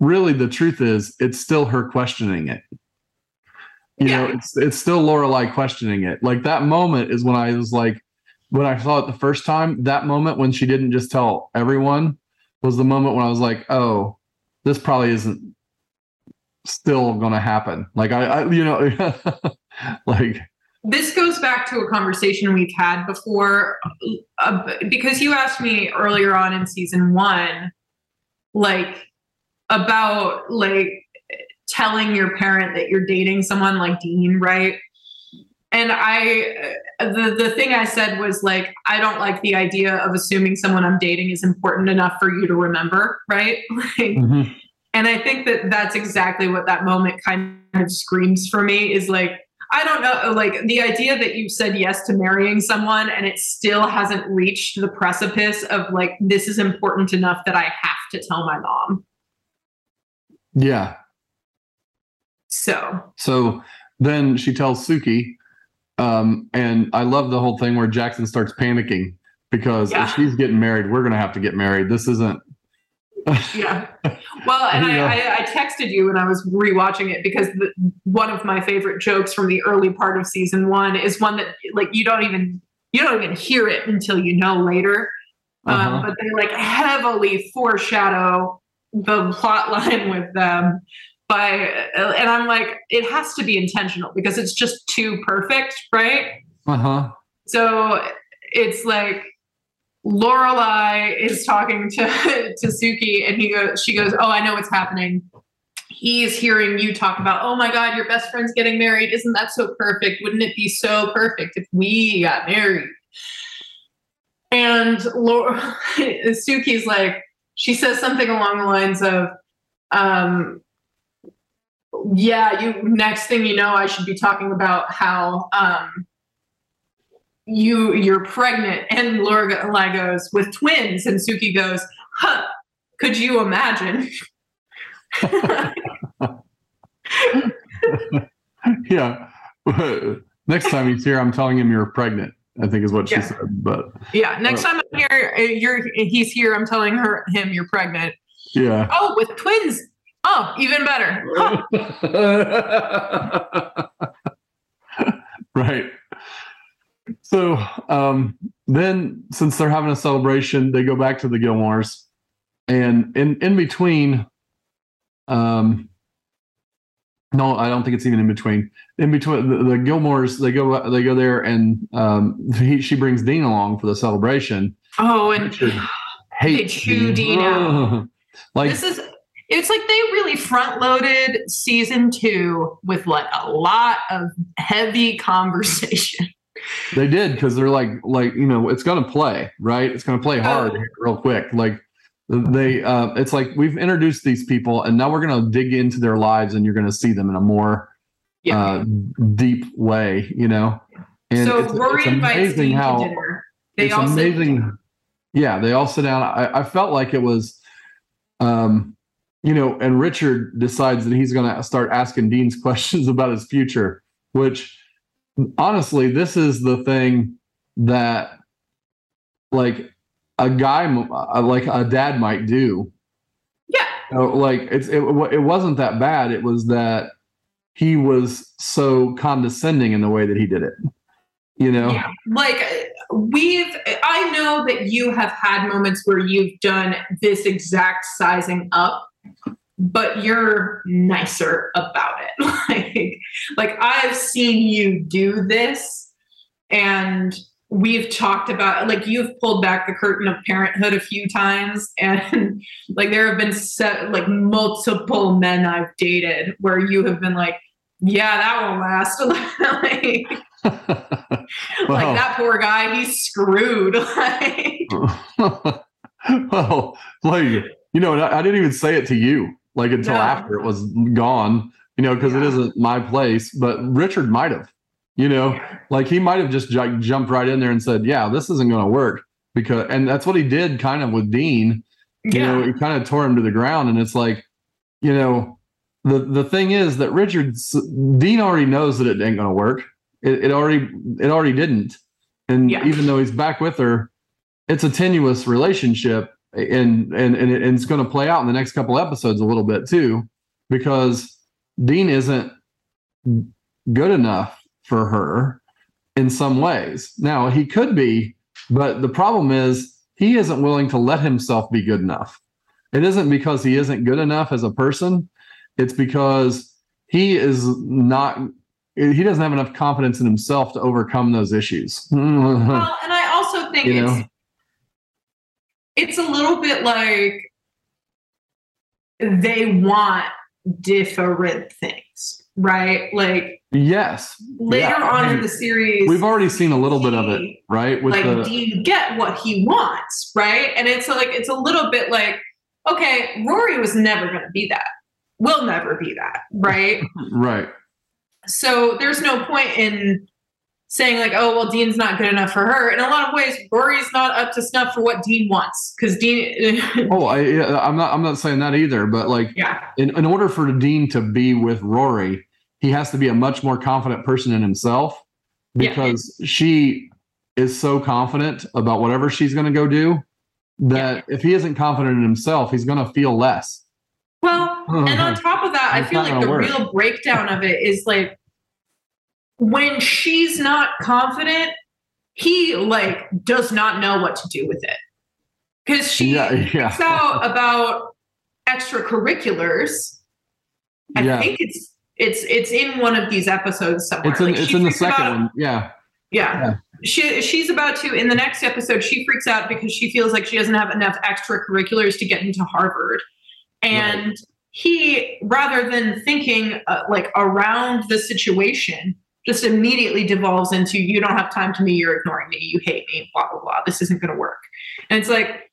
really the truth is it's still her questioning it. You know, it's it's still Lorelai questioning it. Like that moment is when I was like, when I saw it the first time, that moment when she didn't just tell everyone was the moment when I was like, oh, this probably isn't still going to happen. Like I, I you know, <laughs> like this goes back to a conversation we've had before uh, because you asked me earlier on in season one like about like telling your parent that you're dating someone like dean right and i the the thing i said was like i don't like the idea of assuming someone i'm dating is important enough for you to remember right <laughs> like mm-hmm. and I think that that's exactly what that moment kind of screams for me is like, I don't know, like the idea that you said yes to marrying someone and it still hasn't reached the precipice of like, this is important enough that I have to tell my mom. yeah. So, So then she tells Sookie, um, and I love the whole thing where Jackson starts panicking because Yeah. if she's getting married, we're gonna have to get married. This isn't. yeah. <laughs> Well, and Yeah. I, I, I texted you when I was rewatching it because the, one of my favorite jokes from the early part of season one is one that like you don't even you don't even hear it until you know later. Uh-huh. Um, but they like heavily foreshadow the plot line <laughs> with them by and I'm like it has to be intentional because it's just too perfect, right? Uh huh. So it's like Lorelai is talking to <laughs> to Sookie, and he goes, she goes, "Oh, I know what's happening." He's hearing you talk about, "Oh my God, your best friend's getting married. Isn't that so perfect? Wouldn't it be so perfect if we got married?" And Laura, <laughs> Sookie's like, she says something along the lines of, um, "Yeah, you. Next thing you know, I should be talking about how." Um, you you're pregnant and Lorelai goes with twins and Sookie goes huh could you imagine <laughs> Yeah. Next time he's here, I'm telling him you're pregnant. I think is what she said. But yeah next time I'm here uh, you're he's here I'm telling her him you're pregnant yeah. oh with twins oh even better Huh. <laughs> right. So um, then, since they're having a celebration, they go back to the Gilmores, and in in between, um, no, I don't think it's even in between. In between the, the Gilmores, they go they go there, and um, he, she brings Dean along for the celebration. oh and hates chew Dean out. <laughs> like this is it's like they really front loaded season two with like a lot of heavy conversation <laughs> They did because they're like, like you know, it's gonna play, right? It's gonna play hard Oh. real quick. Like they, uh, it's like we've introduced these people, and now we're gonna dig into their lives, and you're gonna see them in a more yeah uh, deep way, you know. And so it's, Rory it's amazing how dinner. They it's all sit amazing. Yeah, they all sit down. I, I felt like it was, um, you know, and Richard decides that he's going to start asking Dean's <laughs> questions about his future, which honestly, this is the thing that, like, a guy, uh, like a dad might do. Yeah. Like it's it, it wasn't that bad. It was that he was so condescending in the way that he did it. You know. Yeah. Like we've, I know that you have had moments where you've done this exact sizing up, but you're nicer about it. <laughs> like, like I've seen you do this and we've talked about like you've pulled back the curtain of parenthood a few times <laughs> and like there have been set, like multiple men I've dated where you have been like yeah that won't last. <laughs> Like, like that poor guy he's screwed. Like well, like you know, I I didn't even say it to you like until No. after it was gone. You know, because it Yeah. isn't my place. But Richard might have. You know, like he might have just ju- jumped right in there and said, "Yeah, this isn't going to work." because and that's what he did kind of with Dean. You yeah. know, he kind of tore him to the ground, and it's like, you know, the the thing is that Richard's Dean already knows that it ain't gonna work. It, it already it already didn't, and Yeah. even though he's back with her, it's a tenuous relationship, and and and, it, and it's going to play out in the next couple episodes a little bit too, because Dean isn't good enough for her in some ways. Now he could be, but the problem is he isn't willing to let himself be good enough. It isn't because he isn't good enough as a person. It's because he is not he doesn't have enough confidence in himself to overcome those issues. <laughs> Well, and I also think You know? it's it's a little bit like they want different things, right? Like yes. later Yeah, on I in the series, We've already seen a little bit of it, right? With like the Dean get what he wants, right? And it's like it's a little bit like, okay, Rory was never going to be that. Will never be that, right? <laughs> right. so there's no point in saying like, oh well, Dean's not good enough for her. In a lot of ways, Rory's not up to snuff for what Dean wants because Dean, <laughs> Oh, I, yeah, I'm not. I'm not saying that either. But like, yeah, in, in order for Dean to be with Rory, he has to be a much more confident person in himself Yeah. because she is so confident about whatever she's going to go do that if he isn't confident in himself, he's going to feel less. Well, <laughs> and on top of that, I feel like the work. real breakdown of it is like when she's not confident, he like does not know what to do with it. Because she Yeah, yeah. <laughs> out about extracurriculars. I Yeah. think it's it's it's in one of these episodes somewhere. It's in, Like, it's in the second one. Yeah. Yeah. Yeah. She she's about to in the next episode she freaks out because she feels like she doesn't have enough extracurriculars to get into Harvard. And he rather than thinking uh, like around the situation just immediately devolves into you don't have time to me you're ignoring me you hate me blah blah blah this isn't going to work. And it's like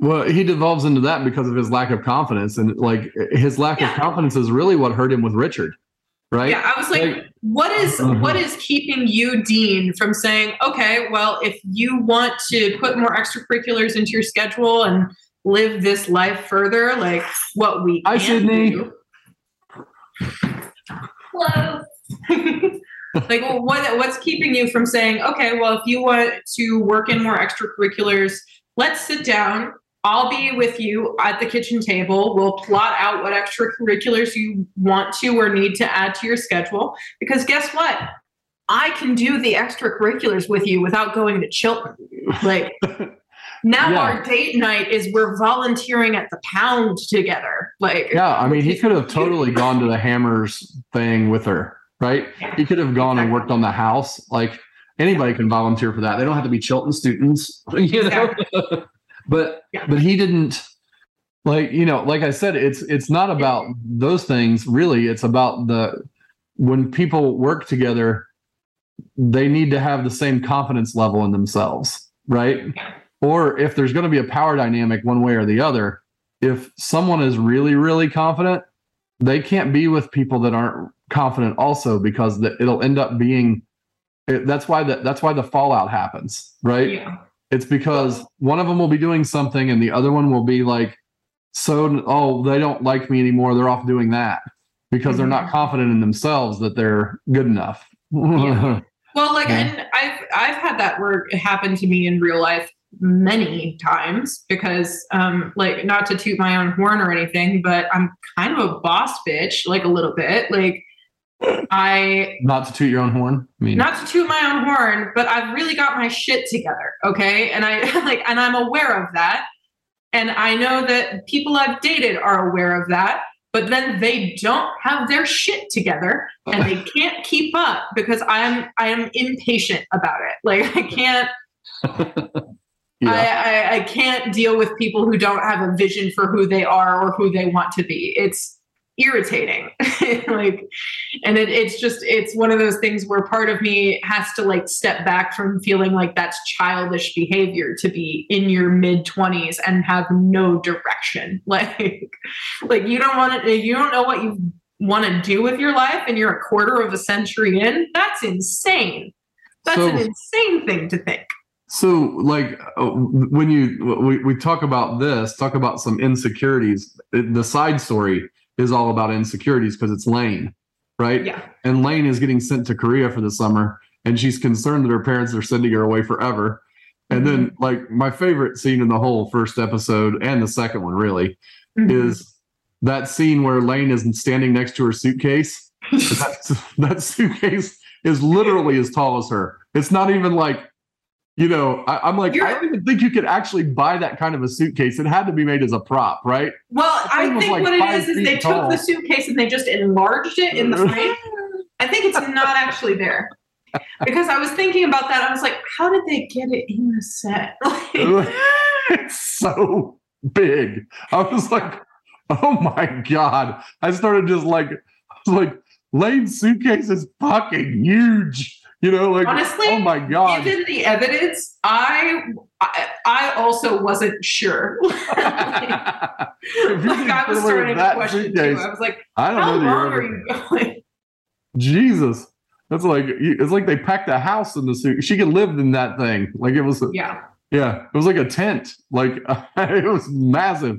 Well, he devolves into that because of his lack of confidence, and like his lack of confidence is really what hurt him with Richard, right? yeah I was like Like- what is- Mhm. what is keeping you Dean from saying okay well if you want to put more extracurriculars into your schedule and live this life further like what we Hi, can Sydney. do Hello. <laughs> like well, what what's keeping you from saying okay well if you want to work in more extracurriculars let's sit down. I'll be with you at the kitchen table. We'll plot out what extracurriculars you want to or need to add to your schedule. Because guess what? I can do the extracurriculars with you without going to chilton. Like <laughs> now Yeah. our date night is we're volunteering at the pound together. Like Yeah, I mean, he <laughs> could have totally gone to the Hammers thing with her, right? He could have gone and worked on the house. Like anybody can volunteer for that. They don't have to be Chilton students, <laughs> you know. but Yeah. but he didn't. Like you know, like I said, it's it's not about those things really. It's about the when people work together, they need to have the same confidence level in themselves, right? Or if there's going to be a power dynamic one way or the other, if someone is really really confident they can't be with people that aren't confident also because the, it'll end up being it, that's why the, that's why the fallout happens right yeah it's because one of them will be doing something and the other one will be like so oh they don't like me anymore they're off doing that because they're not Mhm. confident in themselves that they're good enough Yeah. <laughs> Well, like, Yeah. and I've I've had that where it happened to me in real life many times because, um, like, not to toot my own horn or anything, but I'm kind of a boss bitch, like a little bit. Like, I not to toot your own horn i mean not to toot my own horn, but I've really got my shit together. Okay, and I <laughs> like, and I'm aware of that, and I know that people I've dated are aware of that. But then they don't have their shit together and they <laughs> can't keep up because I'm I am impatient about it. Like I can't <laughs> yeah I, I I can't deal with people who don't have a vision for who they are or who they want to be. It's irritating. <laughs> like and it, it's just it's one of those things where part of me has to like step back from feeling like that's childish behavior to be in your mid 20s and have no direction. <laughs> Like like you don't want to you don't know what you want to do with your life and you're a quarter of a century in. That's insane. That's So- an insane thing to think. So, like, uh, when you we, we talk about this, talk about some insecurities. The side story is all about insecurities because it's Lane, right? Yeah. And Lane is getting sent to Korea for the summer, and she's concerned that her parents are sending her away forever. And then, like, my favorite scene in the whole first episode and the second one, really, Mhm. is that scene where Lane is standing next to her suitcase. <laughs> that, that suitcase is literally as tall as her. It's not even like, you know, I, am like, You're- I don't even think you could actually buy that kind of a suitcase. It had to be made as a prop, right? well, I think like what it is is they tall. took the suitcase and they just enlarged it in the <laughs> frame. I think it's not actually there. Because I was thinking about that. I was like, how did they get it in the set? <laughs> Like, <laughs> it's so big. I was like, oh my God. I started just like, I was like, Lane's suitcase is fucking huge. You know, like, Honestly, oh my God. given the evidence, I, I I also wasn't sure. <laughs> like, can I was starting to question too. I was like, I don't how know. long are you going? <laughs> Jesus. That's like it's like they packed a house in the suit. She could live in that thing. Like it was Yeah. yeah, it was like a tent. Like <laughs> it was massive.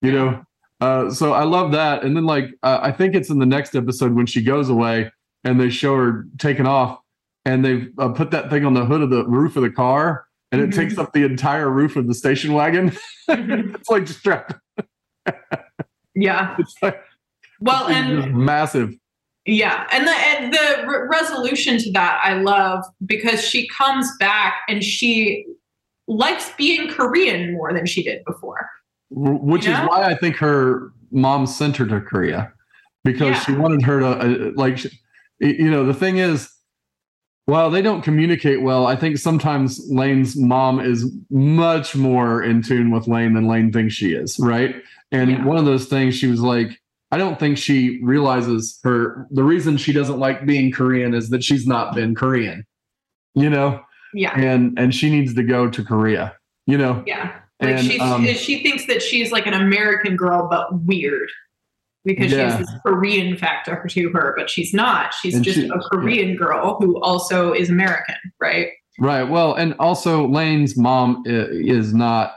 You know. Uh, so I love that. And then like uh, I think it's in the next episode when she goes away and they show her taking off and they've uh, put that thing on the hood of the roof of the car and it Mhm. takes up the entire roof of the station wagon. Mhm. <laughs> it's like strapped. Yeah. <laughs> It's like Well, it's and massive. Yeah, and the and the re- resolution to that I love because she comes back and she likes being Korean more than she did before. Which Yeah. is why I think her mom sent her to Korea because Yeah. she wanted her to uh, like you know the thing is while they don't communicate well. I think sometimes Lane's mom is much more in tune with Lane than Lane thinks she is right? And Yeah. one of those things she was like I don't think she realizes her the reason she doesn't like being Korean is that she's not been Korean you know? Yeah, and and she needs to go to Korea you know? Yeah. Like And, she um, she thinks that she's like an American girl but weird because she has this Korean factor to her, but she's not. She's And just she- a Korean girl who also is American, right? Right. Well, and also Lane's mom is not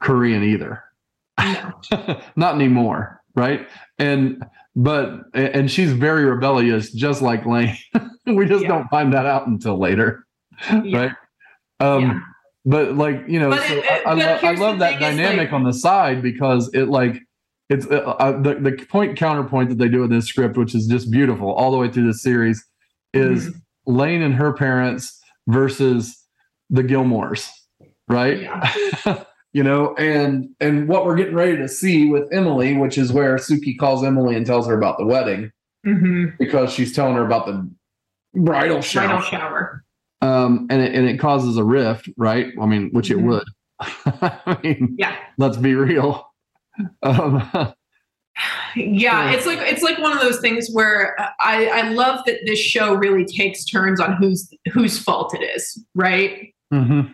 Korean either. No. <laughs> not anymore. Right. And, but, and she's very rebellious, just like Lane. <laughs> we just Yeah. don't find that out until later. Yeah. Right. Um, Yeah. But like, you know, so it- it- I, I, lo- I love that dynamic like- on the side because it like, it's uh, uh, the, the point counterpoint that they do in this script, which is just beautiful all the way through the series, is Mm-hmm. Lane and her parents versus the Gilmores, right? Yeah. <laughs> you know, and and what we're getting ready to see with Emily, which is where Sookie calls Emily and tells her about the wedding hmm because she's telling her about the bridal shower, Bridal shower. um, and it, and it causes a rift, right? I mean, which it would. <laughs> I mean, Yeah. let's be real. Um, yeah Yeah. it's like it's like one of those things where i i love that this show really takes turns on whose whose fault it is right Mm-hmm.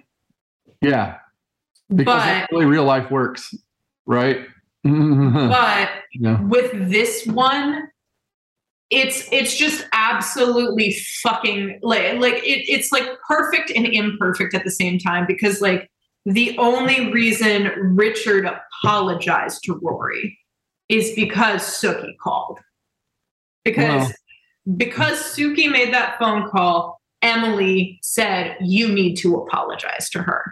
Yeah, because but way real life works, right? <laughs> yeah. but with this one it's it's just absolutely fucking like like it, it's like perfect and imperfect at the same time because like the only reason richard apologized to rory is because sookie called. Because because sookie made that phone call emily said you need to apologize to her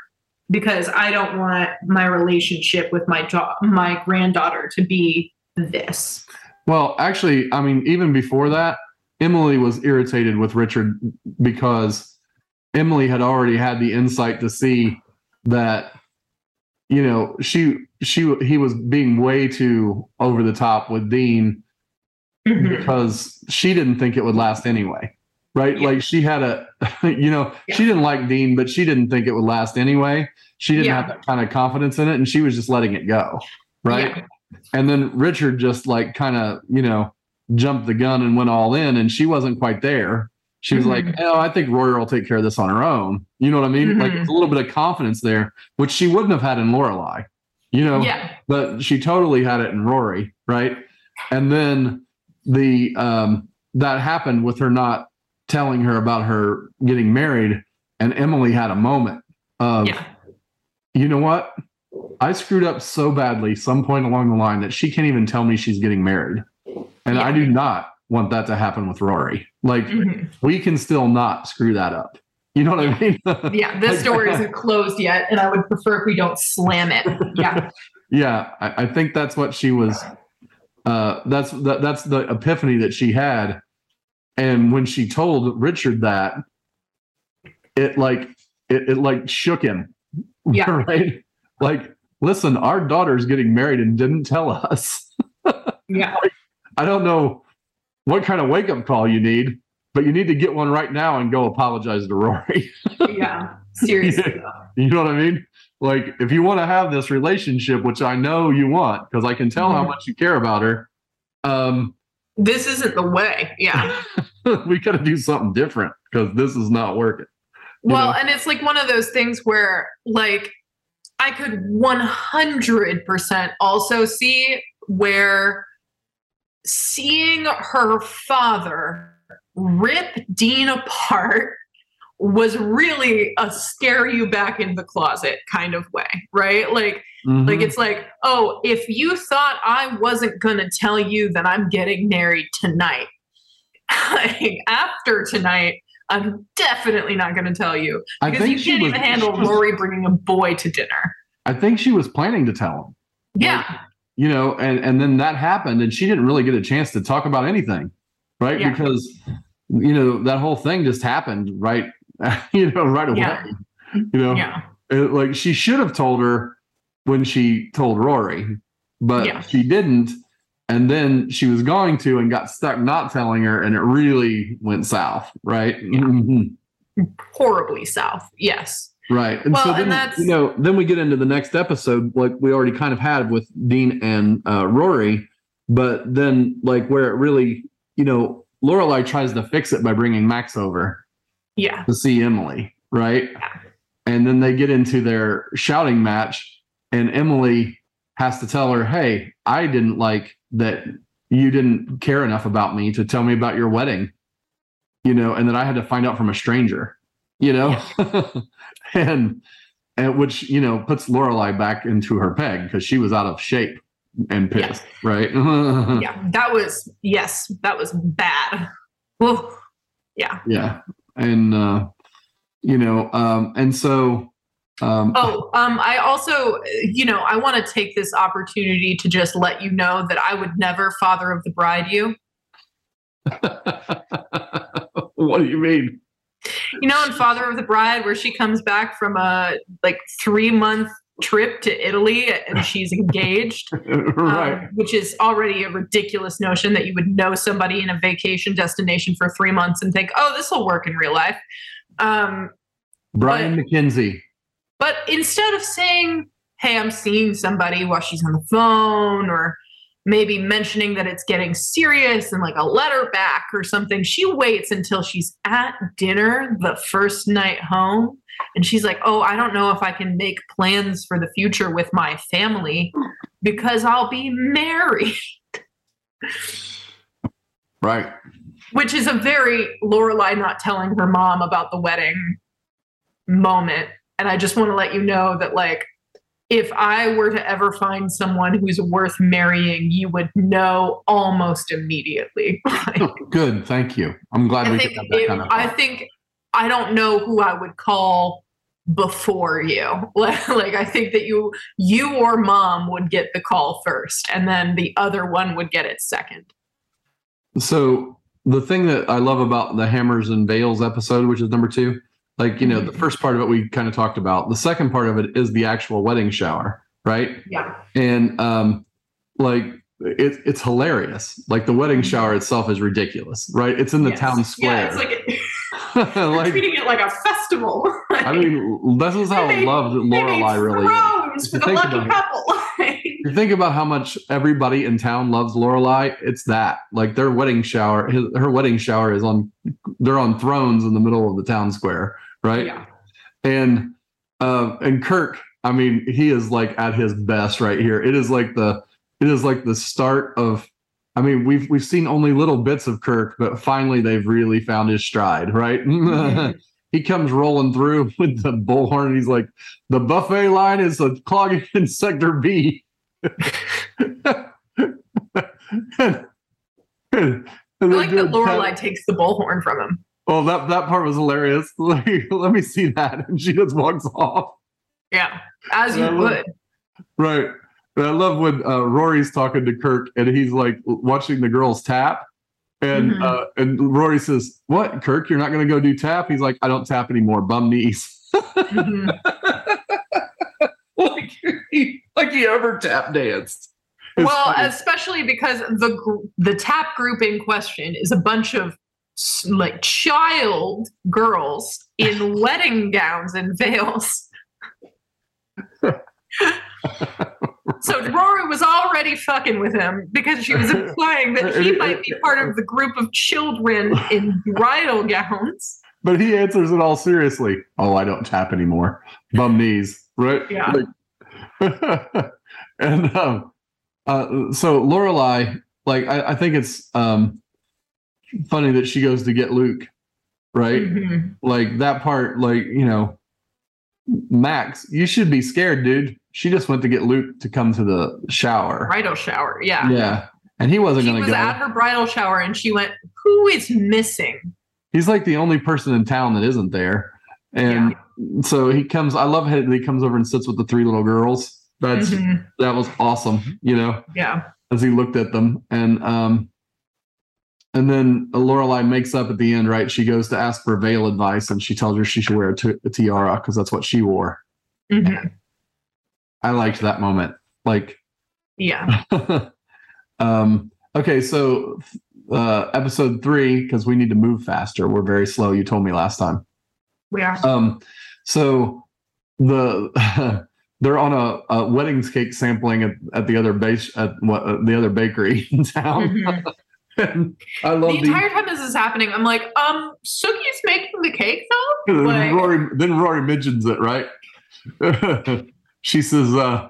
because i don't want my relationship with my da- my granddaughter to be this. Well, actually, I mean, even before that, Emily was irritated with Richard because Emily had already had the insight to see that, you know, she she he was being way too over the top with Dean <laughs> because she didn't think it would last anyway. Right? Yeah. Like she had a <laughs> you know, Yeah. she didn't like Dean, but she didn't think it would last anyway. She didn't Yeah. have that kind of confidence in it and she was just letting it go. Right? And then Richard just like kind of, you know, jumped the gun and went all in, and she wasn't quite there. She was Mhm. like, "Oh, I think Rory will take care of this on her own." You know what I mean? Like Mhm. it's a little bit of confidence there, which she wouldn't have had in Lorelai. You know, Yeah. but she totally had it in Rory, right? And then the um that happened with her not telling her about her getting married, and Emily had a moment of, Yeah. you know what? I screwed up so badly some point along the line that she can't even tell me she's getting married. And I do not want that to happen with Rory. Like, Mhm. we can still not screw that up. You know what I mean? <laughs> Yeah, this door isn't closed yet, and I would prefer if we don't slam it. Yeah. <laughs> yeah, I, I think that's what she was. Uh, that's that, that's the epiphany that she had, and when she told Richard that, it like it, it like shook him. Yeah. <laughs> right. Like, listen, our daughter's getting married and didn't tell us. Yeah. I don't know what kind of wake up call you need, but you need to get one right now and go apologize to Rory. <laughs> Yeah. Seriously. <laughs> You know what I mean? Like, if you want to have this relationship, which I know you want, because I can tell how Mhm. much you care about her, um, This isn't the way. Yeah. <laughs> we got to do something different because this is not working. Well, know? and it's like one of those things where, like, I could 100% also see where seeing her father rip Dean apart was really a scare you back in the closet kind of way, right? Like, like Mhm. it's like, oh, if you thought I wasn't gonna tell you that I'm getting married tonight, like, <laughs> after tonight, I'm definitely not gonna tell you because you can't was- even handle was- Rory bringing a boy to dinner. I think she was planning to tell him. Yeah, you know and and then that happened and she didn't really get a chance to talk about anything right Yeah. because you know that whole thing just happened right <laughs> you know right away Yeah. you know yeah, It- like she should have told her when she told rory but Yeah. she didn't and then she was going to and got stuck not telling her and it really went south right Mhm. <laughs> horribly south. Yes. Right. And Well, so and then, that's- you know, then we get into the next episode, like we already kind of had with Dean and uh, Rory, but then like where it really, you know, Lorelai tries to fix it by bringing Max over Yeah. to see Emily, right? Yeah. And then they get into their shouting match, and Emily has to tell her, "Hey, I didn't like that you didn't care enough about me to tell me about your wedding, you know, and that I had to find out from a stranger, you know, <laughs> <laughs> and and which you know puts Lorelai back into her peg because she was out of shape and Yeah. pissed, right? <laughs> Yeah. That was yes. That was bad. Whew. Yeah. yeah, and uh, you know, um, and so. Um, Oh, um, I also, you know, I want to take this opportunity to just let you know that I would never father of the bride you. <laughs> what do you mean? You know, in Father of the Bride, where she comes back from a like three month trip to Italy and she's engaged, <laughs> um, which is already a ridiculous notion that you would know somebody in a vacation destination for three months and think, oh, this will work in real life. Um, Bryan MacKenzie. But instead of saying, hey, I'm seeing somebody while she's on the phone, or maybe mentioning that it's getting serious and like a letter back or something, she waits until she's at dinner the first night home. And she's like, oh, I don't know if I can make plans for the future with my family because I'll be married, Right. which is a very Lorelai not telling her mom about the wedding moment. And I just want to let you know that, like, if I were to ever find someone who's worth marrying, you would know almost immediately. <laughs> Like, oh, Good. Thank you. I'm glad I we think could have that if- kind of. I think I don't know who I would call before you. <laughs> Like, like I think that you you or mom would get the call first, and then the other one would get it second. So the thing that I love about the Hammers and Veils episode, which is number two, like you know, the Mhm. first part of it we kind of talked about. The second part of it is the actual wedding shower, right? Yeah. And um, like it, it's hilarious. Like the wedding Mhm. shower itself is ridiculous, right? It's in the Yes. town Yeah, square. it's like <laughs> <laughs> like treating it like a festival. <laughs> I mean, this is how They loved Lorelai really is. for You the think lucky couple. you think about how much everybody in town loves Lorelai, it's that. Like their wedding shower, his, her wedding shower is on. They're on thrones in the middle of the town square, right? yeah. And uh, and Kirk, I mean, he is like at his best right here. It is like the it is like the start of. I mean, we've we've seen only little bits of Kirk, but finally they've really found his stride, right? Mhm. <laughs> he comes rolling through <laughs> with the bullhorn. And he's like, "The buffet line is a clogging <laughs> in sector B." and, and I like that Lorelai takes the bullhorn from him. Oh, that that part was hilarious. <laughs> Let me, let me see that, and <laughs> she just walks off. Yeah, as you would. Right. And I love when uh, Rory's talking to Kirk and he's like watching the girls tap. And Mhm. uh, and Rory says, What, Kirk? You're not going to go do tap? He's like, I don't tap anymore. Bum knees. Mhm. <laughs> like, he, like he ever tap danced. It's Well, funny. especially because the the tap group in question is a bunch of like child girls in <laughs> wedding gowns and veils. so Rory was already fucking with him because she was implying that he <laughs> might be part of the group of children in bridal gowns. but he answers it all seriously. Oh, I don't tap anymore. Bum knees. Right? Yeah. Like- <laughs> and um, uh, so Lorelai, like, I, I think it's um, funny that she goes to get Luke, right? Mhm. Like that part, like, you know, Max, you should be scared, dude. She just went to get Luke to come to the shower. Bridal shower, yeah. Yeah. And he wasn't She going was to go. at her bridal shower and she went, Who is missing? He's like the only person in town that isn't there. And so he comes, I love how he comes over and sits with the three little girls. That's Mhm. that was awesome, you know, Yeah. as he looked at them. And um and then Lorelai makes up at the end, right? She goes to ask for veil advice and she tells her she should wear a, tiara because that's what she wore. Mhm. I liked that moment. Like Yeah. <laughs> um okay, so uh episode three, because we need to move faster. We're very slow, you told me last time. We are. Um, so the <laughs> they're on a, a weddings cake sampling at, at the other base at what uh, the other bakery <laughs> in town. Mhm. I love the entire time this is happening, I'm like, um, Sookie's making the cake though? the, like- Rory. Then Rory mentions it, right? <laughs> she says, uh,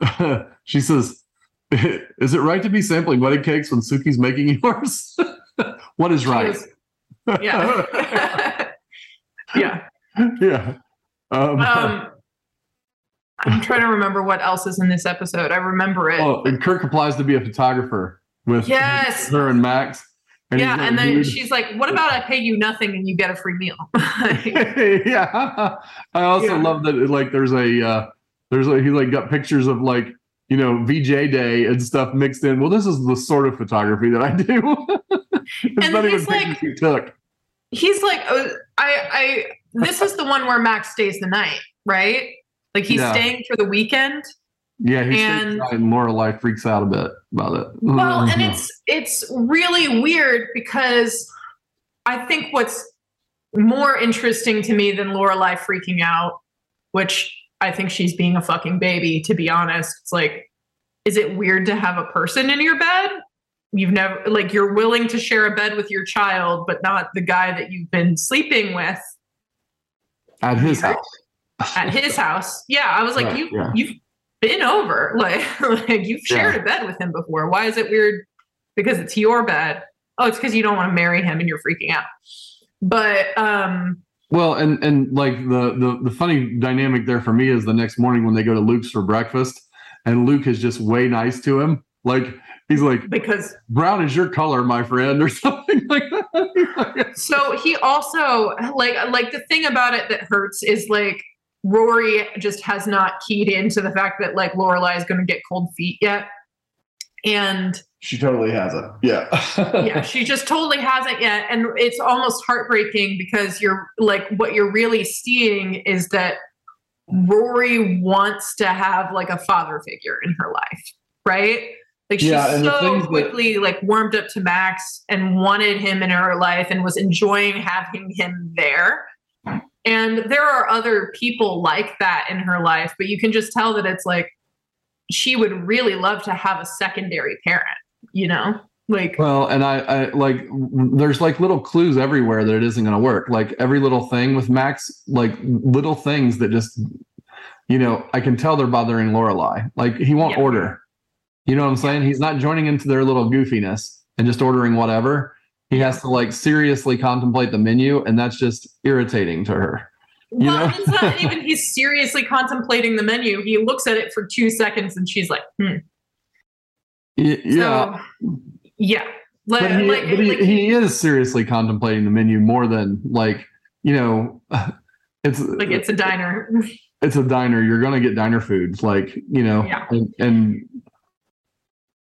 <laughs> she says, <laughs> "Is it right to be sampling wedding cakes when Sookie's making yours? what is right?" was- yeah. yeah. yeah. Um, Um, I'm trying to remember what else is in this episode. I remember it. oh, and Kirk applies to be a photographer with yes. her and Max. And yeah. got And then dude- she's like, what about I pay you nothing and you get a free meal? <laughs> <laughs> yeah. I also Yeah. love that like there's a uh there's a he like got pictures of like you know VJ day and stuff mixed in. Well, this is the sort of photography that I do. <laughs> And not he's like- we took. He's like, uh, I, I, this is the one where Max stays the night, right? Like he's Yeah. staying for the weekend. Yeah, he's and- and Lorelai freaks out a bit about it. Well, mm-hmm. and it's it's really weird because I think what's more interesting to me than Lorelai freaking out, which I think she's being a fucking baby, to be honest. It's like, is it weird to have a person in your bed? You've never like you're willing to share a bed with your child, but not the guy that you've been sleeping with at his house. at his house. Yeah, I was like, Right, you yeah. you've been over, <laughs> like like you've shared a bed with him before. Why is it weird? Because it's your bed. Oh, it's because you don't want to marry him and you're freaking out. But um, Well, and and like the the the funny dynamic there for me is the next morning when they go to Luke's for breakfast, and Luke is just way nice to him. Like he's like, because brown is your color, my friend, or <laughs> something like that. <laughs> so he also like like the thing about it that hurts is like Rory just has not keyed into the fact that like Lorelai is going to get cold feet yet, and she totally hasn't. Yeah. <laughs> yeah, she just totally hasn't yet. And it's almost heartbreaking because you're like, what you're really seeing is that Rory wants to have like a father figure in her life, right? Like she's Yeah, and the things so that- quickly like warmed up to Max and wanted him in her life and was enjoying having him there. And there are other people like that in her life, but you can just tell that it's like she would really love to have a secondary parent, you know? Like Well, and I, I like there's like little clues everywhere that it isn't going to work. Like every little thing with Max, like little things that just, you know, I can tell they're bothering Lorelai. Like he won't Yeah. order. You know what I'm saying? He's not joining into their little goofiness and just ordering whatever. He has to like seriously contemplate the menu, and that's just irritating to her. You well, know? it's not <laughs> even he's seriously contemplating the menu. He looks at it for two seconds and she's like, hmm. Yeah, So, yeah. Like, but, he, like, but he, like- he is seriously contemplating the menu more than like you know. <laughs> It's like it's a diner. <laughs> it's a diner. You're gonna get diner food, like you know, Yeah. and, and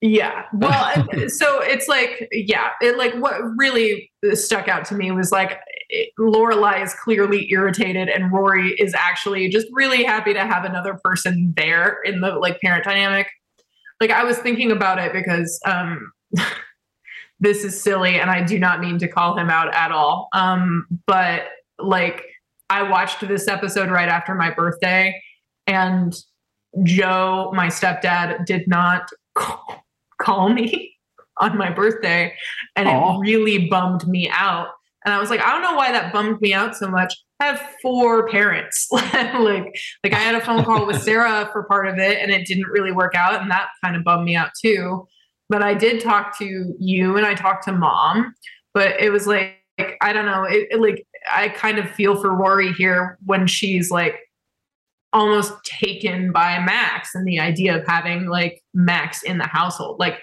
Yeah. <laughs> Well, so it's like, yeah, it like what really stuck out to me was like it- Lorelai is clearly irritated, and Rory is actually just really happy to have another person there in the like parent dynamic. Like I was thinking about it because um <laughs> this is silly, and I do not mean to call him out at all. Um, but like I watched this episode right after my birthday, and Joe, my stepdad, did not <laughs> call, call me <laughs> on my birthday. And Aw. it really bummed me out. And I was like, I don't know why that bummed me out so much. I have four parents. <laughs> like, like I had a phone call with Sarah <laughs> for part of it and it didn't really work out. And that kind of bummed me out too. But I did talk to you and I talked to mom, but it was like, like I don't know, it, it like I kind of feel for Rory here when she's like almost taken by Max and the idea of having like Max in the household. Like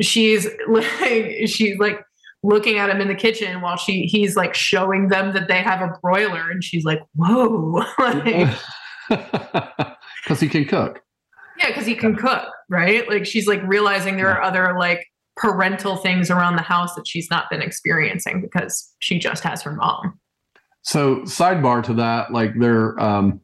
she's <laughs> like she's like looking at him in the kitchen while she he's like showing them that they have a broiler and she's like, whoa. <laughs> like, <laughs> because he can cook. yeah, because he can cook, right? Like she's like realizing there are other like parental things around the house that she's not been experiencing because she just has her mom. So sidebar to that, like they're um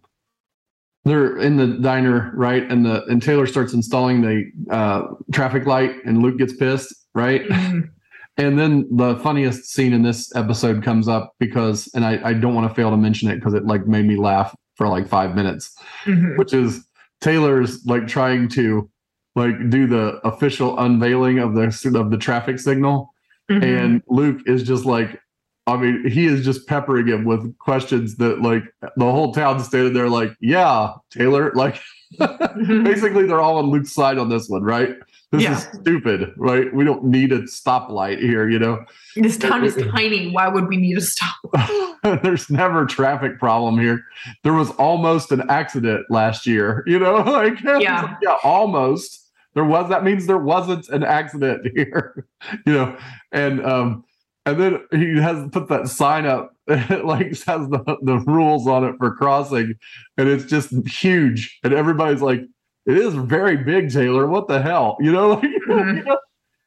they're in the diner, right? And the and Taylor starts installing the uh traffic light and Luke gets pissed, right? Mhm. <laughs> And then the funniest scene in this episode comes up because and I, I don't want to fail to mention it because it like made me laugh for like five minutes, Mhm. which is Taylor's like trying to like do the official unveiling of the of the traffic signal Mhm. and Luke is just like, I mean, he is just peppering him with questions that like the whole town standing there like, yeah, Taylor, like <laughs> basically they're all on Luke's side on this one, right? This Yeah. is stupid, right? We don't need a stoplight here, you know. this town is <laughs> tiny. Why would we need a stoplight? <laughs> There's never a traffic problem here. There was almost an accident last year, you know, like Yeah. like, yeah, almost. There was that means there wasn't an accident here, you know, and um, and then he has put that sign up, it <laughs> like has the the rules on it for crossing, and it's just huge, and everybody's like, it is very big, Taylor. What the hell, <laughs> you know? Like, Mhm. you know?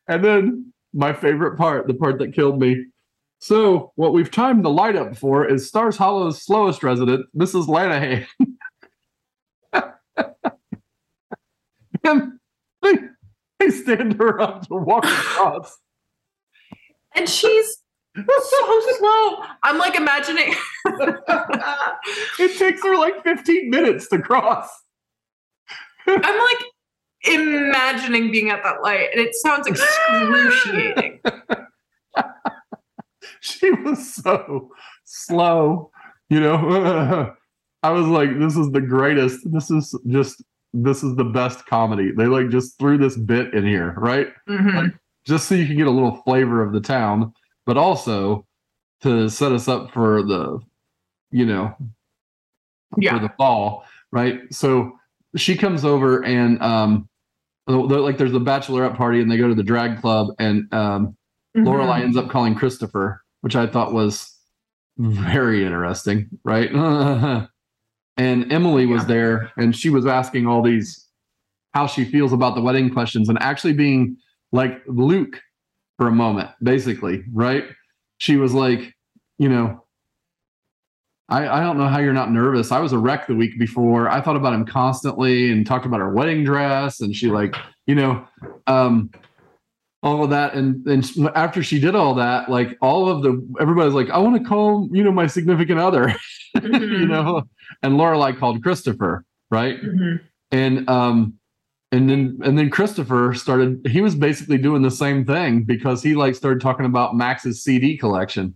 And then my favorite part, the part that killed me. So what we've timed the light up for is Stars Hollow's slowest resident, Mrs. Lanahan. <laughs> and they, they stand her up to walk across. And she's so slow. I'm like imagining. <laughs> it takes her like 15 minutes to cross. I'm like imagining being at that light, and it sounds excruciating. <laughs> she was so slow, you know. <laughs> I was like, this is the greatest. This is just this is the best comedy. They like just threw this bit in here, right? Mhm. Just so you can get a little flavor of the town, but also to set us up for the, you know, Yeah. for the fall, right? So she comes over and um like there's a bachelorette party and they go to the drag club and um Lorelai Mhm. ends up calling Christopher, which I thought was very interesting, right? <laughs> and Emily was Yeah. there and she was asking all these how she feels about the wedding questions and actually being like Luke for a moment, basically, right? She was like, you know, I, I don't know how you're not nervous. I was a wreck the week before. I thought about him constantly and talked about her wedding dress. And she like, you know, um, all of that. And then after she did all that, like all of the everybody's like, I want to call, you know, my significant other, <laughs> you Mhm. know. And Lorelai called Christopher, right? Mhm. and um and then and then christopher started he was basically doing the same thing because he like started talking about max's cd collection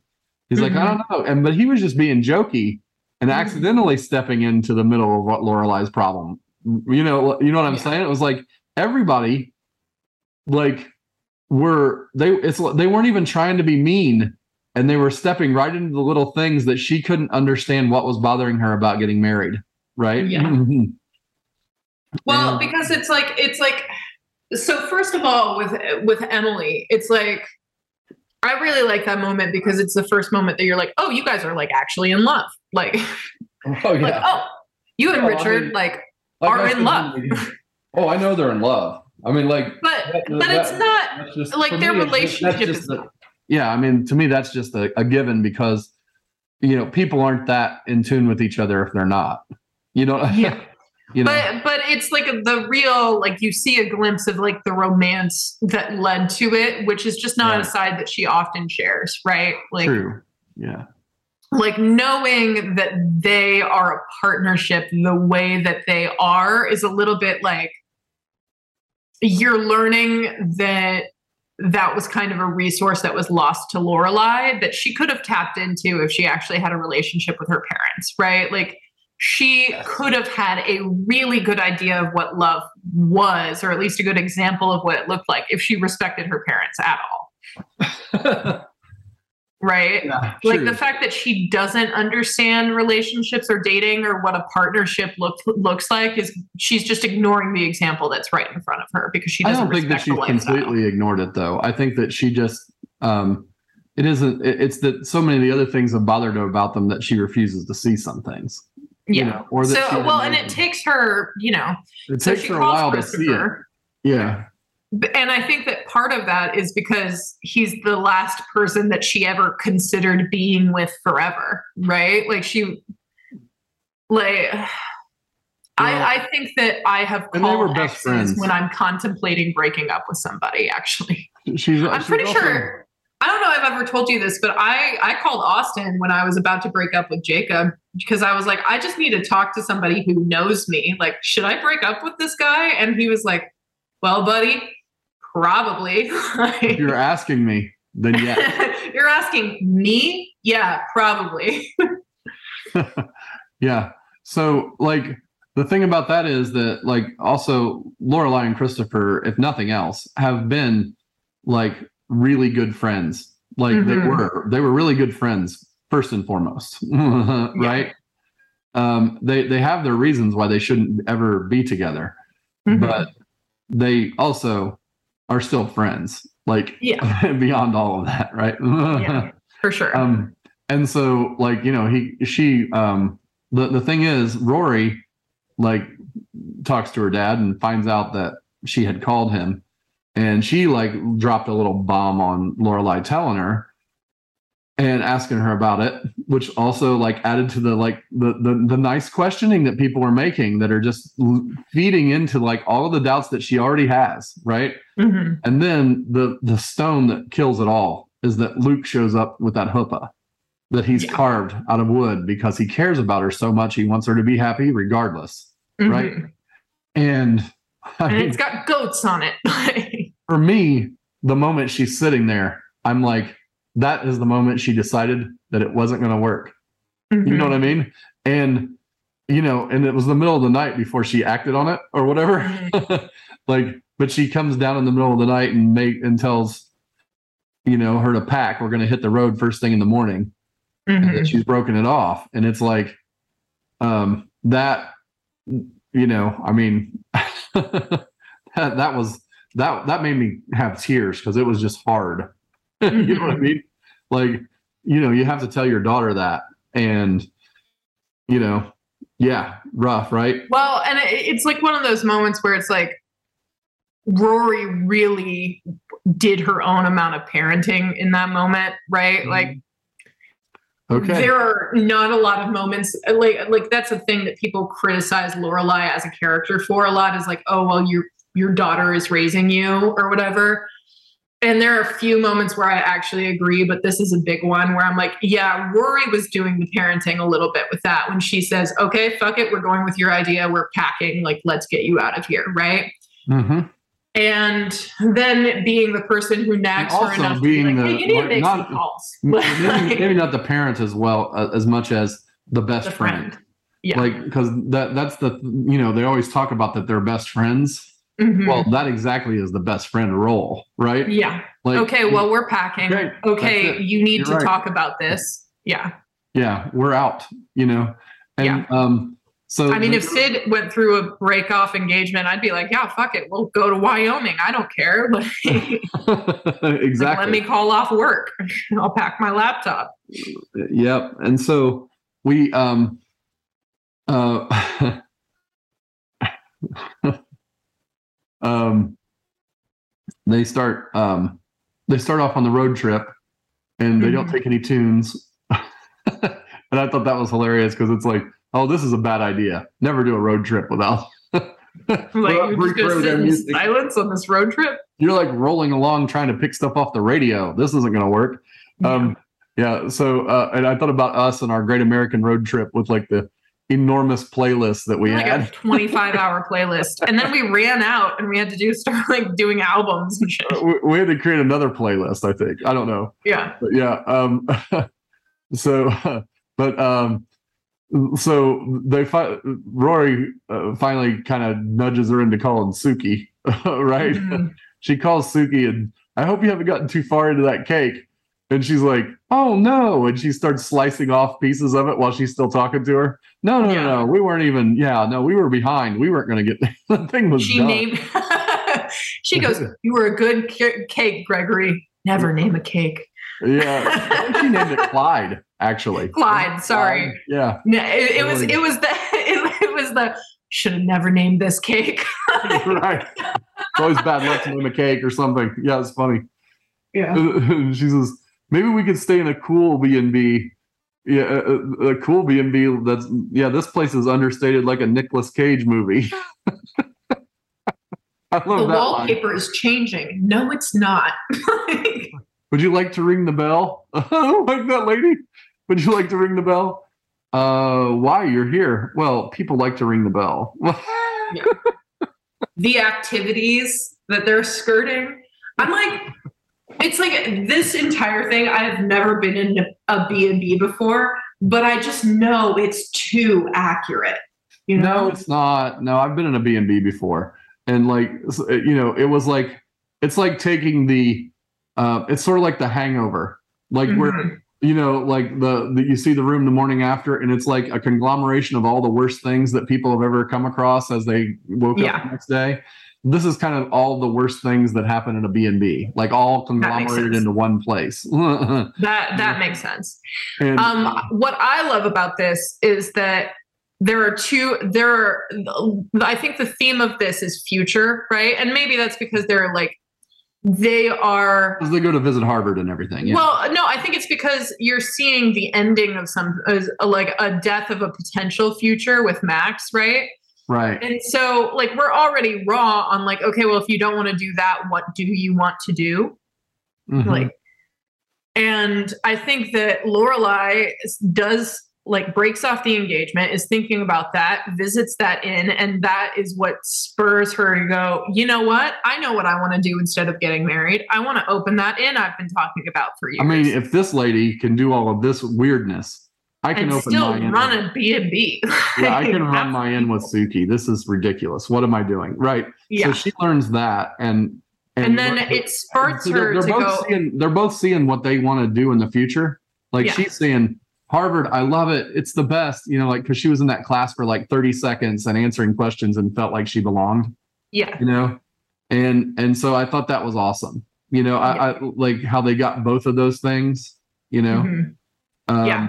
he's like i don't know and but he was just being jokey and Mhm. accidentally stepping into the middle of what lorelai's problem you know you know what i'm Yeah. saying it was like everybody like were they it's they weren't even trying to be mean and they were stepping right into the little things that she couldn't understand what was bothering her about getting married right Yeah. <laughs> Well, And- because it's like it's like so first of all with with Emily, it's like I really like that moment because it's the first moment that you're like, "Oh, you guys are like actually in love." Like <laughs> oh like, "Oh, you and Oh, I Richard mean- like Like are in love." oh i know they're in love i mean like but that- but that- it's not just like their me, it's just- that's relationship is the- yeah i mean to me that's just a, a given because you know people aren't that in tune with each other if they're not you know Yeah. <laughs> you know but but it's like the real like you see a glimpse of like the romance that led to it which is just not Right. a side that she often shares right like true yeah like knowing that they are a partnership the way that they are is a little bit like you're learning that that was kind of a resource that was lost to Lorelai that she could have tapped into if she actually had a relationship with her parents, right? Like she could have had a really good idea of what love was, or at least a good example of what it looked like if she respected her parents at all, <laughs> right? yeah like the fact that she doesn't understand relationships or dating or what a partnership look, looks like is she's just ignoring the example that's right in front of her because she doesn't don't think that respect she's completely ignored it though. I think that she just um it isn't it- it's that so many of the other things have bothered her about them that she refuses to see some things. You yeah know, or that so well and it takes her you know It so takes her a while to see it. Christopher Yeah. And I think that part of that is because he's the last person that she ever considered being with forever, right? Like she, like, Well, <sighs> I, I think that I have and called best friends. when I'm contemplating breaking up with somebody. Actually, She's I'm she's pretty also- sure. I don't know if I've ever told you this, but I I called Austin when I was about to break up with Jacob because I was like, I just need to talk to somebody who knows me. Like, should I break up with this guy? And he was like, Well, buddy, probably. <laughs> If you're asking me, then yeah. <laughs> You're asking me? Yeah, probably. <laughs> yeah. So like the thing about that is that like also Lorelai and Christopher, if nothing else, have been like really good friends. Like they Mhm. were, they were really good friends first and foremost, <laughs> right? Um, they they have their reasons why they shouldn't ever be together, Mhm. but they also are still friends. Like yeah, <laughs> beyond all of that, right? <laughs> yeah, for sure. um and so like you know he she um the the thing is rory like talks to her dad and finds out that she had called him and she like dropped a little bomb on lorelai telling her and asking her about it which also like added to the like the the, the nice questioning that people were making that are just l- feeding into like all of the doubts that she already has right Mhm. and then the the stone that kills it all is that Luke shows up with that huppah that he's Yeah. carved out of wood because he cares about her so much. He wants her to be happy regardless. Right. Mhm. And, I <laughs> And mean, it's got goats on it. <laughs> for me, the moment she's sitting there, I'm like, that is the moment she decided that it wasn't going to work. You know what I mean? And you know, and it was the middle of the night before she acted on it or whatever. Mhm. <laughs> like, but she comes down in the middle of the night and make and tells, you know, her to pack. We're going to hit the road first thing in the morning. and Mhm. that she's broken it off, and it's like, um, that, you know, I mean, <laughs> that that was that that made me have tears because it was just hard. <laughs> you know what I mean? Like, you know, you have to tell your daughter that, and you know, yeah, rough, right? Well, and it, it's like one of those moments where it's like Rory really did her own amount of parenting in that moment, right? Mm-hmm. Like Okay. there are not a lot of moments like like that's a thing that people criticize Lorelai as a character for a lot is like, oh well, your your daughter is raising you or whatever. And there are a few moments where I actually agree, but this is a big one where I'm like, yeah, Rory was doing the parenting a little bit with that when she says, okay, fuck it, we're going with your idea, we're packing, like, let's get you out of here, right? hmm And then being the person who nags her also enough to being be like, the- hey, you need to make not- some calls. <laughs> maybe, maybe not the parents as well uh, as much as the best the friend. friend. Yeah. Like because that that's the you know they always talk about that they're best friends Mhm. Well, that exactly is the best friend role, right? yeah. Like, okay. Well, we're packing. Okay, Okay. You need You're to right. talk about this. Yeah. yeah, we're out, you know. And Yeah. um so I mean, if Sid went through a break off engagement, I'd be like, yeah, fuck it. We'll go to Wyoming. I don't care. <laughs> Like, <laughs> exactly. let me call off work. <laughs> I'll pack my laptop. Yep. And so we um uh um they start um they start off on the road trip and they don't Mhm. take any tunes. <laughs> and I thought that was hilarious because it's like, oh, this is a bad idea. Never do a road trip without <laughs> Like, you're just going to sit in silence on this road trip? You're like rolling along trying to pick stuff off the radio. This isn't gonna work. Um, yeah. So, uh, and I thought about us and our Great American Road Trip with like the enormous playlist that we like had. a <laughs> 25 hour playlist. And then we ran out and we had to do start like doing albums and shit. Uh, we, we had to create another playlist. I think. I don't know, Yeah. but yeah. Um, <laughs> so, <laughs> but um, so they fi- Rory uh, finally kind of nudges her into calling Sookie, right? Mhm. she calls Sookie and I hope you haven't gotten too far into that cake. And she's like, oh no. And she starts slicing off pieces of it while she's still talking to her. No, no, Yeah. no, no. We weren't even, yeah, no, we were behind. We weren't going to get <laughs> the thing was She done. named, <laughs> she goes, You were a good cake, Gregory. Never name a cake. yeah. <laughs> She named it Clyde, actually. Clyde, sorry. Yeah. No, it, it was, it was the, it, it was the, should have never named this cake. right. It's always bad luck to name a cake or something. Yeah, it's funny. Yeah. she says maybe we could stay in a cool b and b. Yeah a, a- a cool b and b that's yeah this place is understated like a Nicolas cage movie. <laughs> I love The that line. wallpaper is changing. No, it's not. <laughs> would you like to ring the bell? <laughs> Like that lady. Would you like to ring the bell? Uh why? You're here. Well people like to ring the bell. The activities that they're skirting. I'm like, it's like this entire thing. I've never been in a B and B before, but I just know it's too accurate. You know, No, it's not. No, I've been in a B&B before. And like you know, it was like it's like taking the uh it's sort of like the hangover. Like where Mhm. you know, like the, the you see the room the morning after and it's like a conglomeration of all the worst things that people have ever come across as they woke Yeah. up the next day. This is kind of all the worst things that happen in a B&B, like all conglomerated into one place. and <laughs> that that makes sense. Um, what I love about this is that there are two. There are. I think the theme of this is future, right? And maybe that's because they're like they are they go to visit Harvard and everything. Yeah. Well, no, I think it's because you're seeing the ending of some, like a death of a potential future with Max, right? Right. And so, like, we're already raw on, like, okay, well, if you don't want to do that, what do you want to do? Mhm. Like, and I think that Lorelai does like breaks off the engagement, is thinking about that, visits that in, and that is what spurs her to go. You know what? I know what I want to do instead of getting married. I want to open that in. I've been talking about for years. I mean, if this lady can do all of this weirdness, I can and open still my run a B and B. <laughs> yeah, I can run my inn with Sookie. This is ridiculous. What am I doing? Right. Yeah, So she learns that, and and then what- it spurts so they're, her they're to both go. seeing they're both seeing what they want to do in the future. Like Yeah. she's saying, Harvard, I love it. It's the best. You know, like because she was in that class for like 30 seconds and answering questions and felt like she belonged. Yeah, You know, and and so I thought that was awesome. You know, I, I like how they got both of those things. You know, Mhm. Um, Yeah.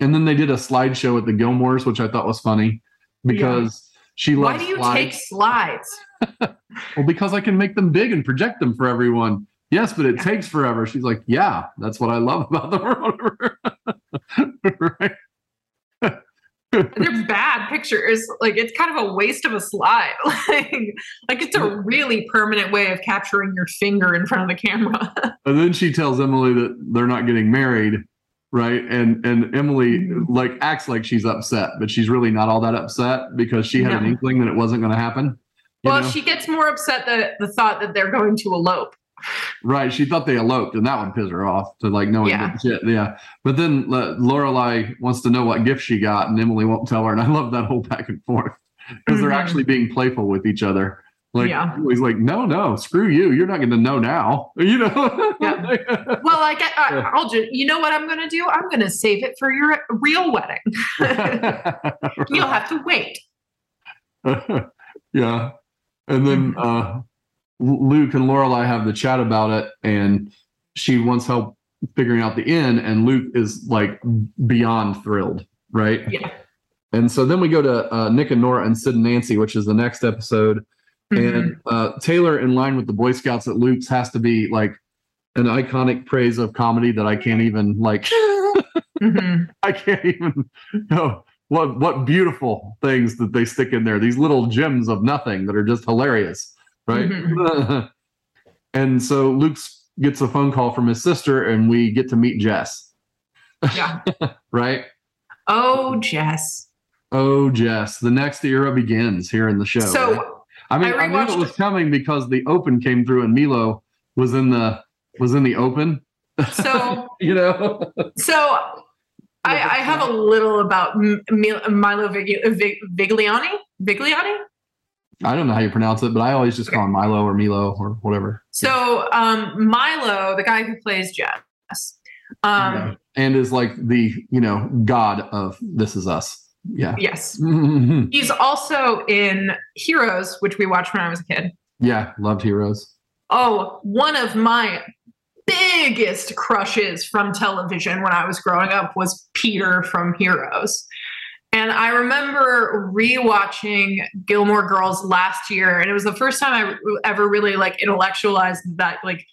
And then they did a slideshow at the Gilmores, which I thought was funny because she loves. Why do you slides. take slides? <laughs> well, because I can make them big and project them for everyone. Yes, but it Yeah. takes forever. She's like, yeah, that's what I love about the world. <laughs> right? They're bad pictures. Like it's kind of a waste of a slide. <laughs> like, like it's a really permanent way of capturing your finger in front of the camera. And then she tells Emily that they're not getting married, right? And and Emily Mhm. like acts like she's upset, but she's really not all that upset because she had an inkling that it wasn't going to happen. well, know? she gets more upset that the thought that they're going to elope. Right. She thought they eloped, and that one pissed her off to like knowing Yeah. shit. Yeah. But then uh, Lorelai wants to know what gift she got, and Emily won't tell her. And I love that whole back and forth because they're Mhm. actually being playful with each other. Like Yeah. he's like, no, no, screw you. You're not going to know now. <laughs> You know. Yeah. <laughs> Well, like I, I, Yeah. I'll just, you know what I'm going to do? I'm going to save it for your real wedding. <laughs> You'll have to wait. yeah. And then uh, Luke and Lorelai have the chat about it, and she wants help figuring out the end, and Luke is like beyond thrilled, right? Yeah. And so then we go to uh, Nick and Nora and Sid and Nancy, which is the next episode. Mhm. And uh, Taylor, in line with the Boy Scouts at Luke's, has to be like an iconic praise of comedy that I can't even like. <laughs> Mhm. <laughs> I can't even know what what beautiful things that they stick in there. These little gems of nothing that are just hilarious, right? Mm-hmm. <laughs> and so Luke gets a phone call from his sister, and we get to meet Jess, Yeah. right? Oh, Jess. Oh, Jess, the next era begins here in the show. right? I mean, I I, knew it was coming because the open came through, and Milo was in the was in the open. so <laughs> You know, so I, I have a little about M- Milo Vig- Vig- Vigliani. Vigliani. I don't know how you pronounce it, but I always just call him Milo or Milo or whatever. So um, Milo, the guy who plays Jess, um, Yeah. and is like the you know god of This Is Us. Yeah. yes, Mhm. <laughs> he's also in Heroes, which we watched when I was a kid. yeah, loved Heroes. Oh, one of my biggest crushes from television when I was growing up was Peter from Heroes. And I remember rewatching Gilmore Girls last year, and it was the first time I ever really like intellectualized that, like,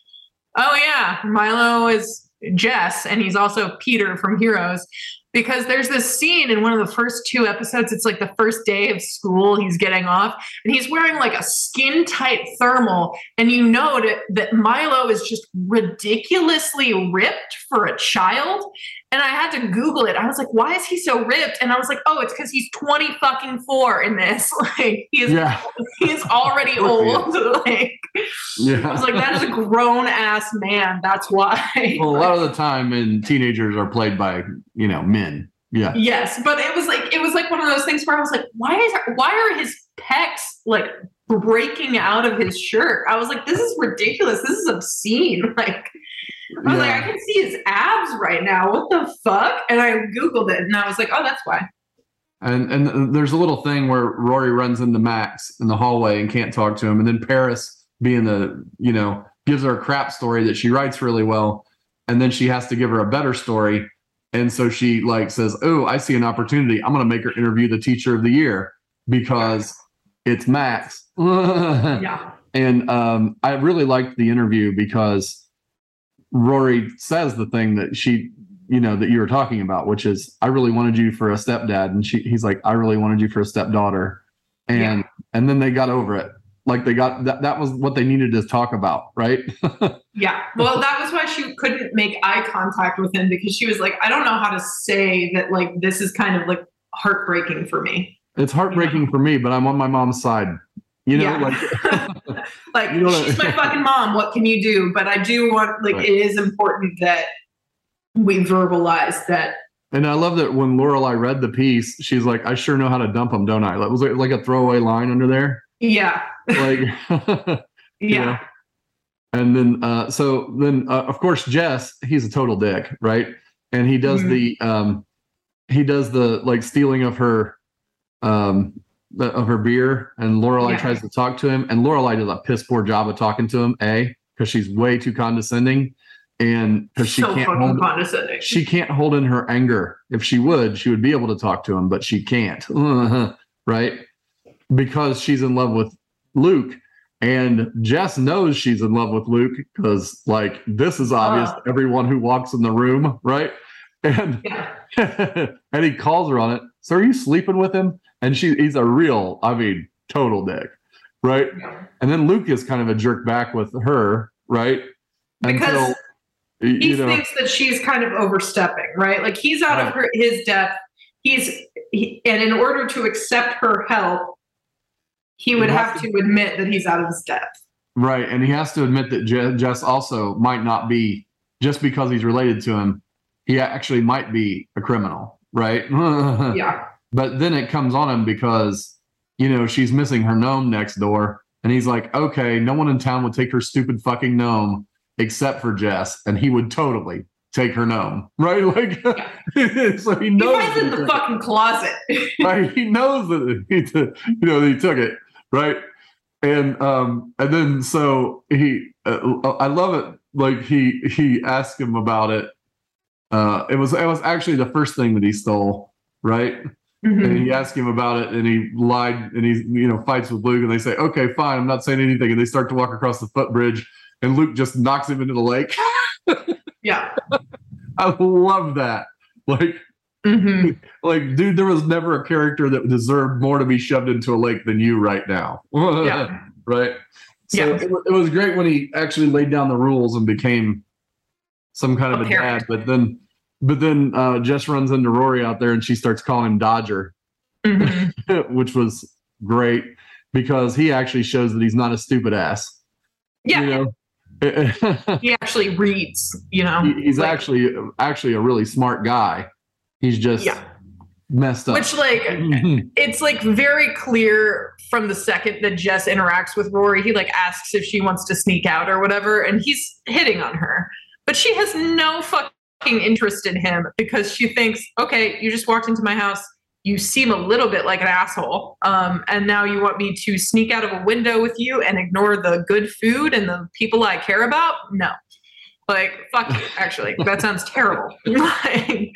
oh yeah, Milo is Jess, and he's also Peter from Heroes. Because there's this scene in one of the first two episodes, it's like the first day of school, he's getting off, and he's wearing like a skin tight thermal, and you know that, that Milo is just ridiculously ripped for a child. And I had to Google it. I was like, why is he so ripped? And I was like, oh, it's because he's 20 fucking four in this. <laughs> Like he's Yeah, he's already <laughs> he old. <laughs> like I was like, that is a grown ass man. That's why. well, a lot of the time, and teenagers are played by you know men. Yeah, Yes, but it was like it was like one of those things where I was like, why is why are his pecs like breaking out of his shirt? I was like, this is ridiculous. This is obscene. Like I was like, I can see his abs right now. What the fuck? And I googled it, and I was like, oh, that's why. And and there's a little thing where Rory runs into Max in the hallway and can't talk to him, and then Paris, being the you know, gives her a crap story that she writes really well, and then she has to give her a better story, and so she like says, "Oh, I see an opportunity. I'm going to make her interview the teacher of the year because it's Max." <laughs> Yeah. And um, I really liked the interview because Rory says the thing that she, you know, that you were talking about, which is, I really wanted you for a stepdad. And she, he's like, I really wanted you for a stepdaughter. And, and then they got over it. Like they got that, that was what they needed to talk about. Right. <laughs> Yeah. Well, that was why she couldn't make eye contact with him because she was like, I don't know how to say that, like, this is kind of like heartbreaking for me. it's heartbreaking for me, but I'm on my mom's side. You know, Yeah. like, <laughs> <laughs> like, You know she's my <laughs> fucking mom. What can you do? But I do want, like, Right. it is important that we verbalize that. and I love that when Lorelai read the piece, she's like, I sure know how to dump them, don't I? That was like, like a throwaway line under there. Yeah. Like, Yeah. know? And then, uh, so then, uh, of course, Jess, he's a total dick, right? And he does Mhm. the, um, he does the like stealing of her, um, the, of her beer, and Lorelai Yeah. tries to talk to him, and Lorelai does a piss poor job of talking to him. A because she's way too condescending, and because she so can't hold, condescending. she can't hold in her anger. If she would, she would be able to talk to him, but she can't, <laughs> right? Because she's in love with Luke. And Jess knows she's in love with Luke because, like, this is obvious Uh. to everyone who walks in the room, right? And yeah. <laughs> and he calls her on it. So are you sleeping with him? And she he's a real, I mean, total dick, right? Yeah. And then Luke is kind of a jerk back with her, right? Because y- he you know, thinks that she's kind of overstepping, right? Like he's out of her his depth. He's he, and in order to accept her help, he would He have to admit that he's out of his depth. Right, and he has to admit that Je- Jess also might not be just because he's related to him. He actually might be a criminal, right? <laughs> Yeah. But then it comes on him because you know she's missing her gnome next door, And he's like, okay, no one in town would take her stupid fucking gnome except for Jess, and he would totally take her gnome, <laughs> right? Like, <laughs> so he He knows. it in the fucking closet. <laughs> right? He knows that he, t- you know, that he took it, right? And um, and then so he, uh, I love it. Like he he asked him about it. Uh, it was it was actually the first thing that he stole, right? Mhm. And he asked him about it, and he lied, and he you know fights with Luke, and they say, "Okay, fine, I'm not saying anything," and they start to walk across the footbridge, and Luke just knocks him into the lake. <laughs> Yeah. I love that. Like hmm <laughs> like dude there was never a character that deserved more to be shoved into a lake than you right now Yeah. <laughs> right so Yeah. it, it was great when he actually laid down the rules and became some kind of A a, dad but then but then uh jess runs into rory out there and she starts calling him dodger hmm <laughs> which was great because he actually shows that he's not a stupid ass Yeah. you know <laughs> He actually reads, you know. He- he's like- actually actually a really smart guy he's just Yeah. messed up Which like <laughs> it's like very clear from the second that Jess interacts with Rory, he like asks if she wants to sneak out or whatever, and he's hitting on her. But she has no fucking interest in him because she thinks, okay, you just walked into my house. You seem a little bit like an asshole. Um, and now you want me to sneak out of a window with you and ignore the good food and the people I care about? No. Like, fuck you, actually. <laughs> That sounds terrible. <laughs> like,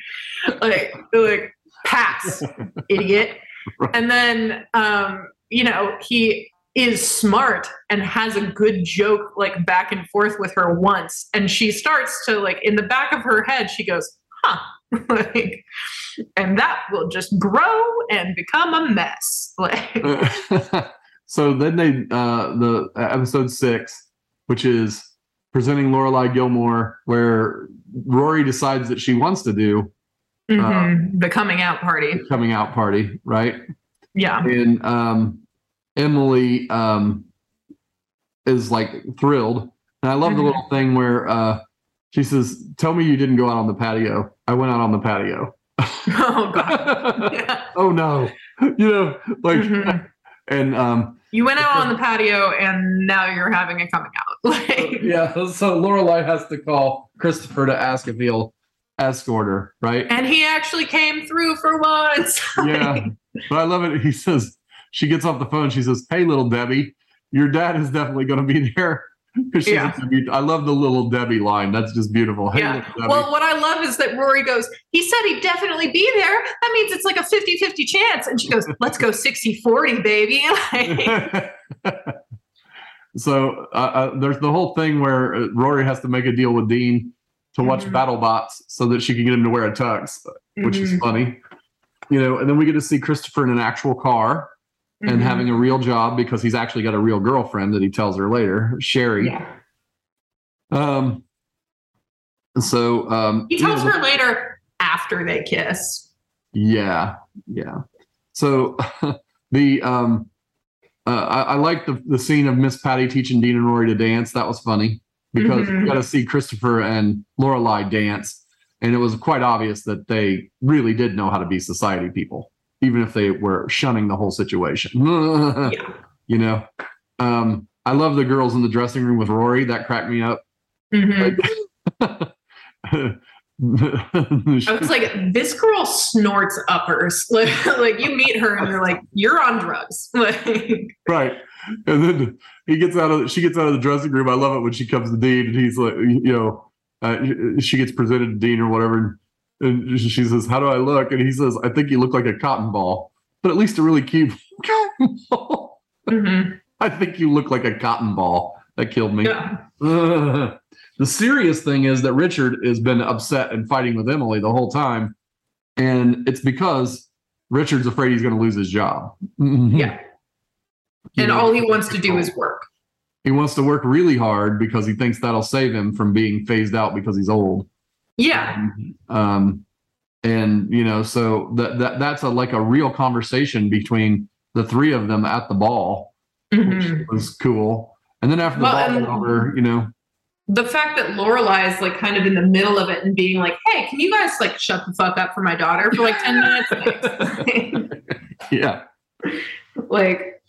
like, like, pass, idiot. <laughs> And then, um, you know, he is smart and has a good joke like back and forth with her once. And she starts to, like, in the back of her head, she goes, huh. <laughs> like, and that will just grow and become a mess. <laughs> Like, <laughs> so then they uh the uh, episode six, which is presenting Lorelai Gilmore, where Rory decides that she wants to do mhm, the coming out party. coming out party, right? Yeah. And um Emily um is like thrilled. And I love the Mhm. little thing where uh she says, Tell me you didn't go out on the patio. I went out on the patio. <laughs> Oh, God. Yeah. <laughs> oh no. You know, like Mhm. and um You went out on the patio and now you're having a coming out. <laughs> Like, yeah, so Lorelai has to call Christopher to ask if he'll escort her, right? and he actually came through for once. yeah. But I love it. He says, she gets off the phone. She says, Hey, little Debbie, your dad is definitely going to be <laughs> there." Yeah. I love the little Debbie line. That's just beautiful. Hey, Yeah. little Debbie. Well, what I love is that Rory goes, he said he'd definitely be there. That means it's like a 50 50 chance. And she goes, <laughs> let's go 60 40, baby. <laughs> So uh, uh, there's the whole thing where uh, Rory has to make a deal with Dean to watch Mhm. BattleBots so that she can get him to wear a tux, which is mhm, funny. You know, and then we get to see Christopher in an actual car. And mhm. having a real job because he's actually got a real girlfriend that he tells her later, Sherry. Yeah. Um, so um, He you know, tells her later after they kiss. Yeah, yeah. So <laughs> the um, uh, I, I like the the scene of Miss Patty teaching Dean and Rory to dance. That was funny because Mhm. you got to see Christopher and Lorelai dance, and it was quite obvious that they really did know how to be society people, even if they were shunning the whole situation. <laughs> Yeah. you know um i love the girls in the dressing room with rory that cracked me up Mhm. Like- <laughs> I was like, this girl snorts uppers. <laughs> Like, like you meet her and you're like, you're on drugs. Like, right and then he gets out of she gets out of the dressing room i love it when she comes to dean and he's like you know uh, she gets presented to dean or whatever and <laughs> she says how do i look and he says i think you look like a cotton ball but at least a really cute <laughs> cotton ball mhm. i think you look like a cotton ball that killed me yeah. <laughs> The serious thing is that Richard has been upset and fighting with Emily the whole time. And it's because Richard's afraid he's going to lose his job. Yeah. And all he wants to do is work. he wants to work really hard because he thinks that'll save him from being phased out because he's old. Yeah. Um, and you know, so that, that that's a like a real conversation between the three of them at the ball, which Mhm. was cool. And then after the Well, ball was over, you know, The fact that Lorelai is like kind of in the middle of it and being like, hey, can you guys like shut the fuck up for my daughter for like 10 minutes? <laughs> <laughs> yeah. like,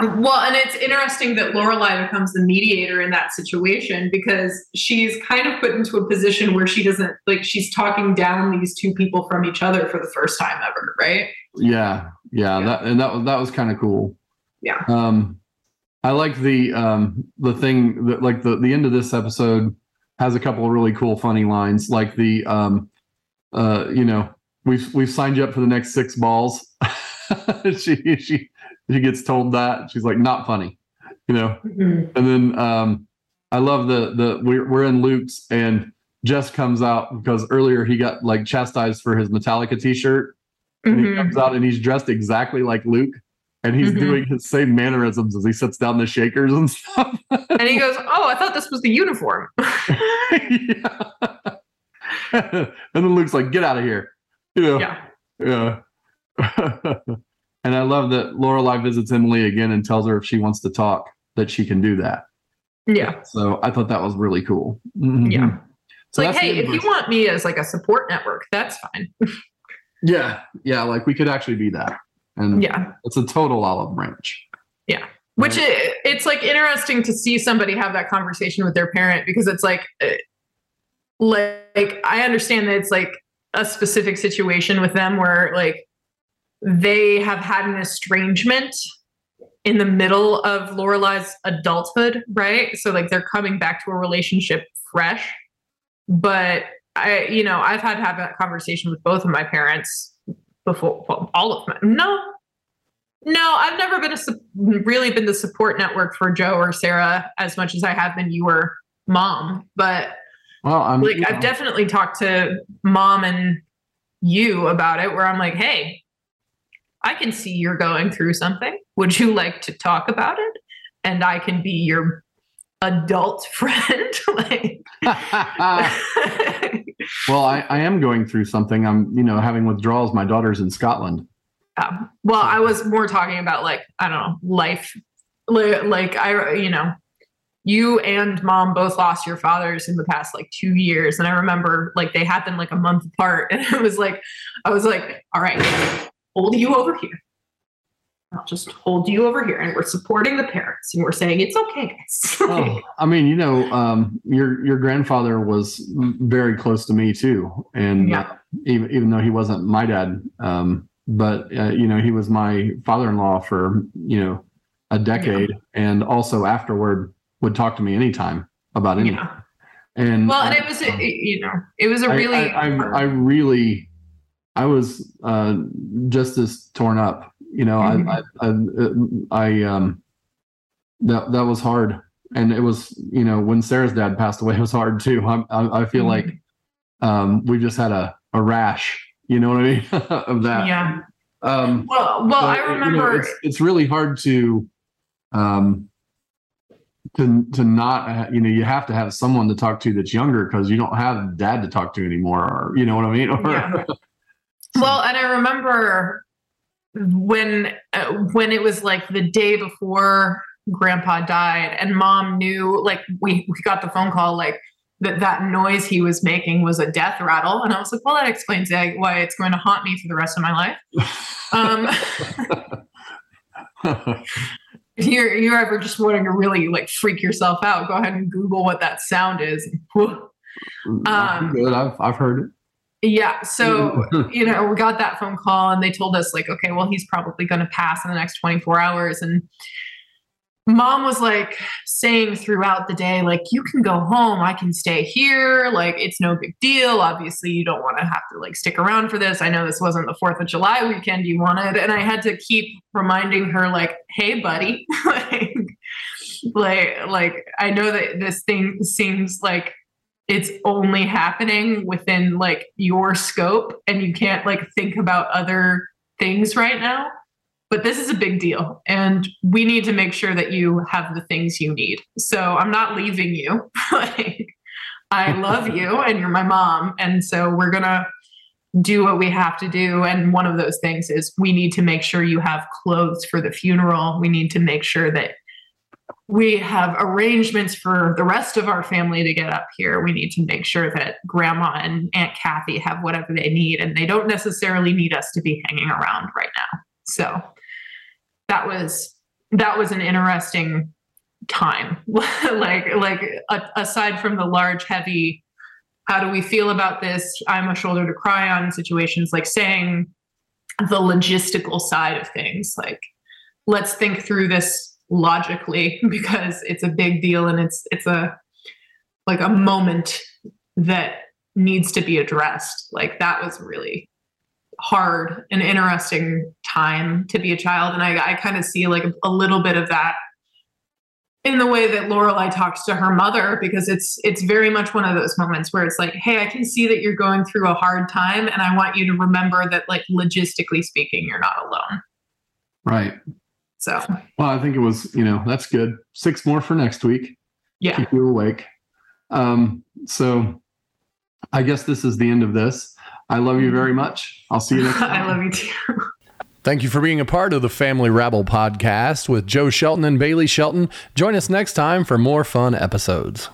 Well, and it's interesting that Lorelai becomes the mediator in that situation because she's kind of put into a position where she doesn't like she's talking down these two people from each other for the first time ever, right? Yeah, yeah, Yeah. that and that was that was kind of cool. Yeah. Um, I like the um the thing that like the the end of this episode has a couple of really cool funny lines, like the um uh you know we've we've signed you up for the next six balls. <laughs> she she she gets told that she's like not funny, you know. Mhm. And then um, I love the the we're we're in Luke's and Jess comes out because earlier he got like chastised for his Metallica T-shirt, and he Mhm. comes out and he's dressed exactly like Luke, and he's Mhm. doing his same mannerisms as he sits down the shakers and stuff. And he goes, "Oh, I thought this was the uniform." <laughs> <laughs> <laughs> And then Luke's like, "Get out of here," you know. yeah. Yeah. And I love that Lorelai visits Emily again and tells her if she wants to talk that she can do that. Yeah. So I thought that was really cool. Mhm. Yeah. It's So like, hey, if you want me as like a support network, that's fine. yeah, yeah, like we could actually be that, and Yeah. it's a total olive branch. Yeah. Which Right. i it's like interesting to see somebody have that conversation with their parent because it's like, uh, like I understand that it's like a specific situation with them where like they have had an estrangement in the middle of Lorelai's adulthood, right? So like they're coming back to a relationship fresh, but I, you know, I've had to have that conversation with both of my parents before, well, all of them. No, no, I've never been a really been the support network for Joe or Sarah as much as I have been you or mom. But Well, I'm, like I've know, definitely talked to mom and you about it where I'm like, hey, I can see you're going through something. Would you like to talk about it? And I can be your adult <laughs> friend. like <laughs> well, I, I am going through something. I'm, you know, having withdrawals. My daughter's in Scotland. Um, well, I was more talking about like I don't know life, like I you know, you and mom both lost your fathers in the past like two years, and I remember like they happened like a month apart, <laughs> and it was like I was like, all right, hold you over here. I'll just hold you over here, and we're supporting the parents, and we're saying it's okay, guys. <laughs> Oh, I mean, you know, um, your your grandfather was very close to me too, and Yeah. uh, even even though he wasn't my dad, um, but uh, you know, he was my father-in-law for you know a decade, and also afterward would talk to me anytime about anything. yeah. And Well, and uh, it was a, you know it was a I- really I, I, I really, I was uh, just as torn up. You know, Mhm. I, I, I, I, um, that that was hard, and it was, you know, when Sarah's dad passed away, it was hard too. I, I, I feel Mhm. like um, we just had a a rash. You know what I mean <laughs> of that. yeah. Um, Well, well, I but, you know, remember. it's, it's really hard to um to to not you know you have to have someone to talk to that's younger because you don't have dad to talk to anymore or you know what i mean <laughs> or, Yeah. Well, and I remember when uh, when it was like the day before grandpa died and mom knew like we we got the phone call like that that noise he was making was a death rattle and I was like, well that explains why it's going to haunt me for the rest of my life. Um if <laughs> you're you're ever just wanting to really like freak yourself out, go ahead and Google what that sound is. <laughs> Um, good i've i've heard Yeah. So <laughs> you know, we got that phone call and they told us like, okay, well, he's probably going to pass in the next 24 hours. And mom was like saying throughout the day, like, you can go home. I can stay here. Like, it's no big deal. Obviously, you don't want to have to like stick around for this. I know this wasn't the 4th of July weekend you wanted. And I had to keep reminding her, like, hey, buddy, <laughs> like, like, like, I know that this thing seems like it's only happening within like your scope and you can't like think about other things right now. But this is a big deal and we need to make sure that you have the things you need. So i'm not leaving you. <laughs> Like i love <laughs> you and you're my mom and so we're gonna do what we have to do. And one of those things is we need to make sure you have clothes for the funeral. We need to make sure that we have arrangements for the rest of our family to get up here. We need to make sure that grandma and Aunt Kathy have whatever they need, and they don't necessarily need us to be hanging around right now. So that was that was an interesting time. <laughs> like like a, aside from the large, heavy, how do we feel about this? I'm a shoulder to cry on situations. Like saying the logistical side of things. Like let's think through this logically <laughs> because it's a big deal and it's it's a like a moment that needs to be addressed. Like that was really hard and interesting time to be a child. And I, I kind of see like a, a, little bit of that in the way that Lorelai talks to her mother, because it's it's very much one of those moments where it's like, hey, I can see that you're going through a hard time, and I want you to remember that, like logistically speaking, you're not alone. Right. So well, I think it was, you know, that's good. Six more for next week. Yeah. Keep you awake. Um, so I guess this is the end of this. I love you very much. I'll see you next time. <laughs> I love you too. Thank you for being a part of the Family Rabble podcast with Joe Shelton and Bailey Shelton. Join us next time for more fun episodes.